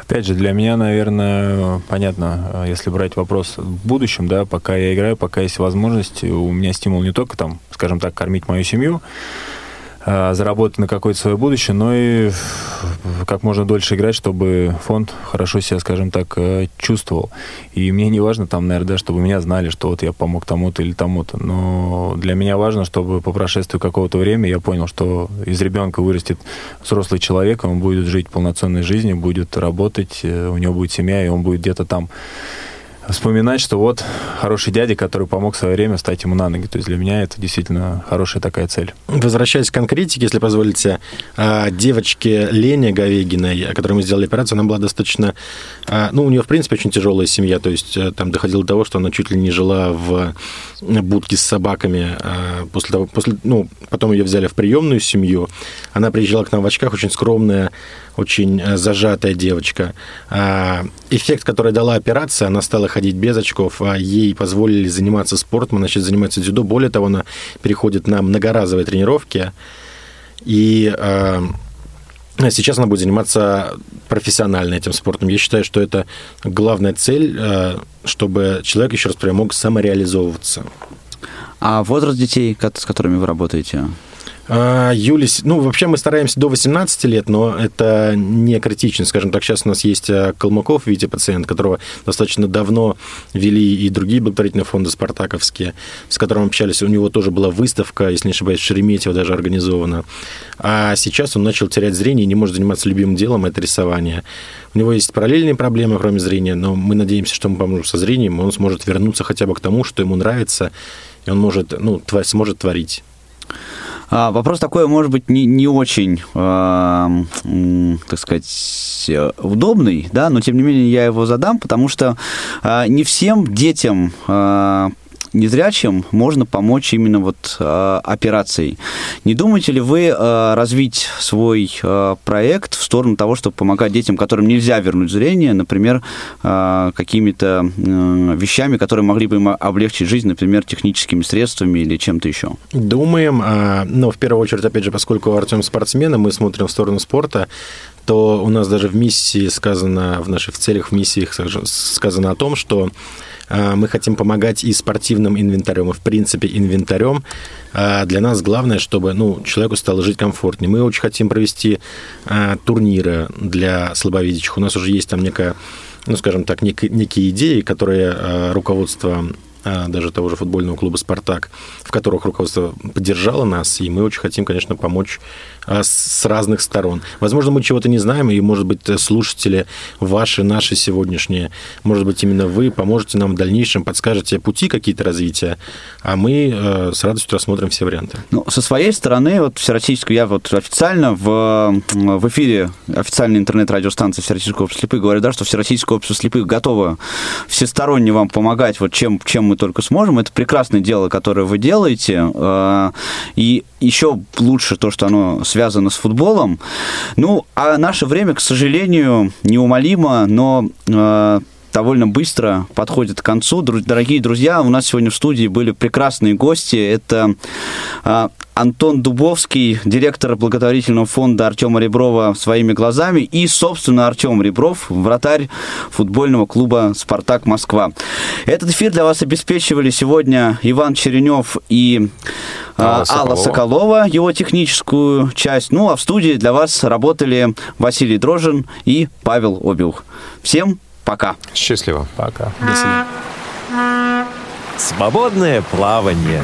Опять же, для меня, наверное, понятно, э, если брать вопрос в будущем, да, пока я играю, пока есть возможность, у меня стимул не только там, скажем так, кормить мою семью, заработать на какое-то свое будущее, но и как можно дольше играть, чтобы фонд хорошо себя, скажем так, э, чувствовал. И мне не важно там, наверное, да, чтобы меня знали, что вот я помог тому-то или тому-то. Но для меня важно, чтобы по прошествии какого-то времени я понял, что из ребенка вырастет взрослый человек, он будет жить полноценной жизнью, будет работать, э, у него будет семья, и он будет где-то там вспоминать, что вот хороший дядя, который помог в свое время встать ему на ноги. То есть для меня это действительно хорошая такая цель. Возвращаясь к конкретике, если позволите, а, девочке Лене Говегиной, которой мы сделали операцию, она была достаточно... А, ну, у нее, в принципе, очень тяжелая семья. То есть э, там доходило до того, что она чуть ли не жила в будке с собаками. А, после того, после, ну, потом ее взяли в приемную семью. Она приезжала к нам в очках, очень скромная, очень э, зажатая девочка. Эффект, который дала операция, она стала ходить без очков, а ей позволили заниматься спортом, она сейчас занимается дзюдо. Более того, она переходит на многоразовые тренировки. И а, сейчас она будет заниматься профессионально этим спортом. Я считаю, что это главная цель, а, чтобы человек, еще раз повторяю, мог самореализовываться. А возраст детей, с которыми вы работаете? А, Юли, ну, вообще мы стараемся до 18 лет, но это не критично. Скажем так, сейчас у нас есть а, Калмыков, видите, пациент, которого достаточно давно вели и другие благотворительные фонды спартаковские, с которым общались. У него тоже была выставка, если не ошибаюсь, Шереметьево даже организована. А сейчас он начал терять зрение и не может заниматься любимым делом, это рисование. У него есть параллельные проблемы, кроме зрения, но мы надеемся, что мы поможем со зрением, и он сможет вернуться хотя бы к тому, что ему нравится, и он может, ну, сможет творить. А, вопрос такой, может быть, не, не очень, э, так сказать, удобный, да, но тем не менее я его задам, потому что э, не всем детям э, незрячим можно помочь именно вот э, операцией. Не думаете ли вы э, развить свой э, проект в сторону того, чтобы помогать детям, которым нельзя вернуть зрение, например, какими-то вещами, которые могли бы им облегчить жизнь, например, техническими средствами или чем-то еще? Думаем, но в первую очередь, опять же, поскольку Артем спортсмен, мы смотрим в сторону спорта, то у нас даже в миссии сказано, в наших целях, в миссиях сказано о том, что а, мы хотим помогать и спортивным инвентарем, и, в принципе, инвентарем. А, для нас главное, чтобы ну, человеку стало жить комфортнее. Мы очень хотим провести а, турниры для слабовидящих. У нас уже есть там некая ну, скажем так, нек- некие идеи, которые руководство даже того же футбольного клуба «Спартак», в которых руководство поддержало нас, и мы очень хотим, конечно, помочь а, с разных сторон. Возможно, мы чего-то не знаем, и, может быть, слушатели ваши, наши сегодняшние, может быть, именно вы поможете нам в дальнейшем, подскажете пути какие-то развития, а мы э, с радостью рассмотрим все варианты. Ну, со своей стороны, вот всероссийскую, я вот официально в, в эфире официальной интернет-радиостанции Всероссийского общества слепых говорю, да, что Всероссийское общество слепых готово всесторонне вам помогать, вот чем, чем мы только сможем. Это прекрасное дело, которое вы делаете, э, и еще лучше то, что оно связано с футболом. Ну, а наше время, к сожалению, неумолимо, но э, довольно быстро подходит к концу. Дорогие друзья, у нас сегодня в студии были прекрасные гости. Это а, Антон Дубовский, директор благотворительного фонда Артема Реброва «Своими глазами» и, собственно, Артем Ребров, вратарь футбольного клуба «Спартак Москва». Этот эфир для вас обеспечивали сегодня Иван Черенев и а, Алла, Алла Соколова, его техническую часть. Ну, а в студии для вас работали Василий Дрожин и Павел Обиух. Всем пока. Счастливо. Пока. До свидания. Свободное плавание.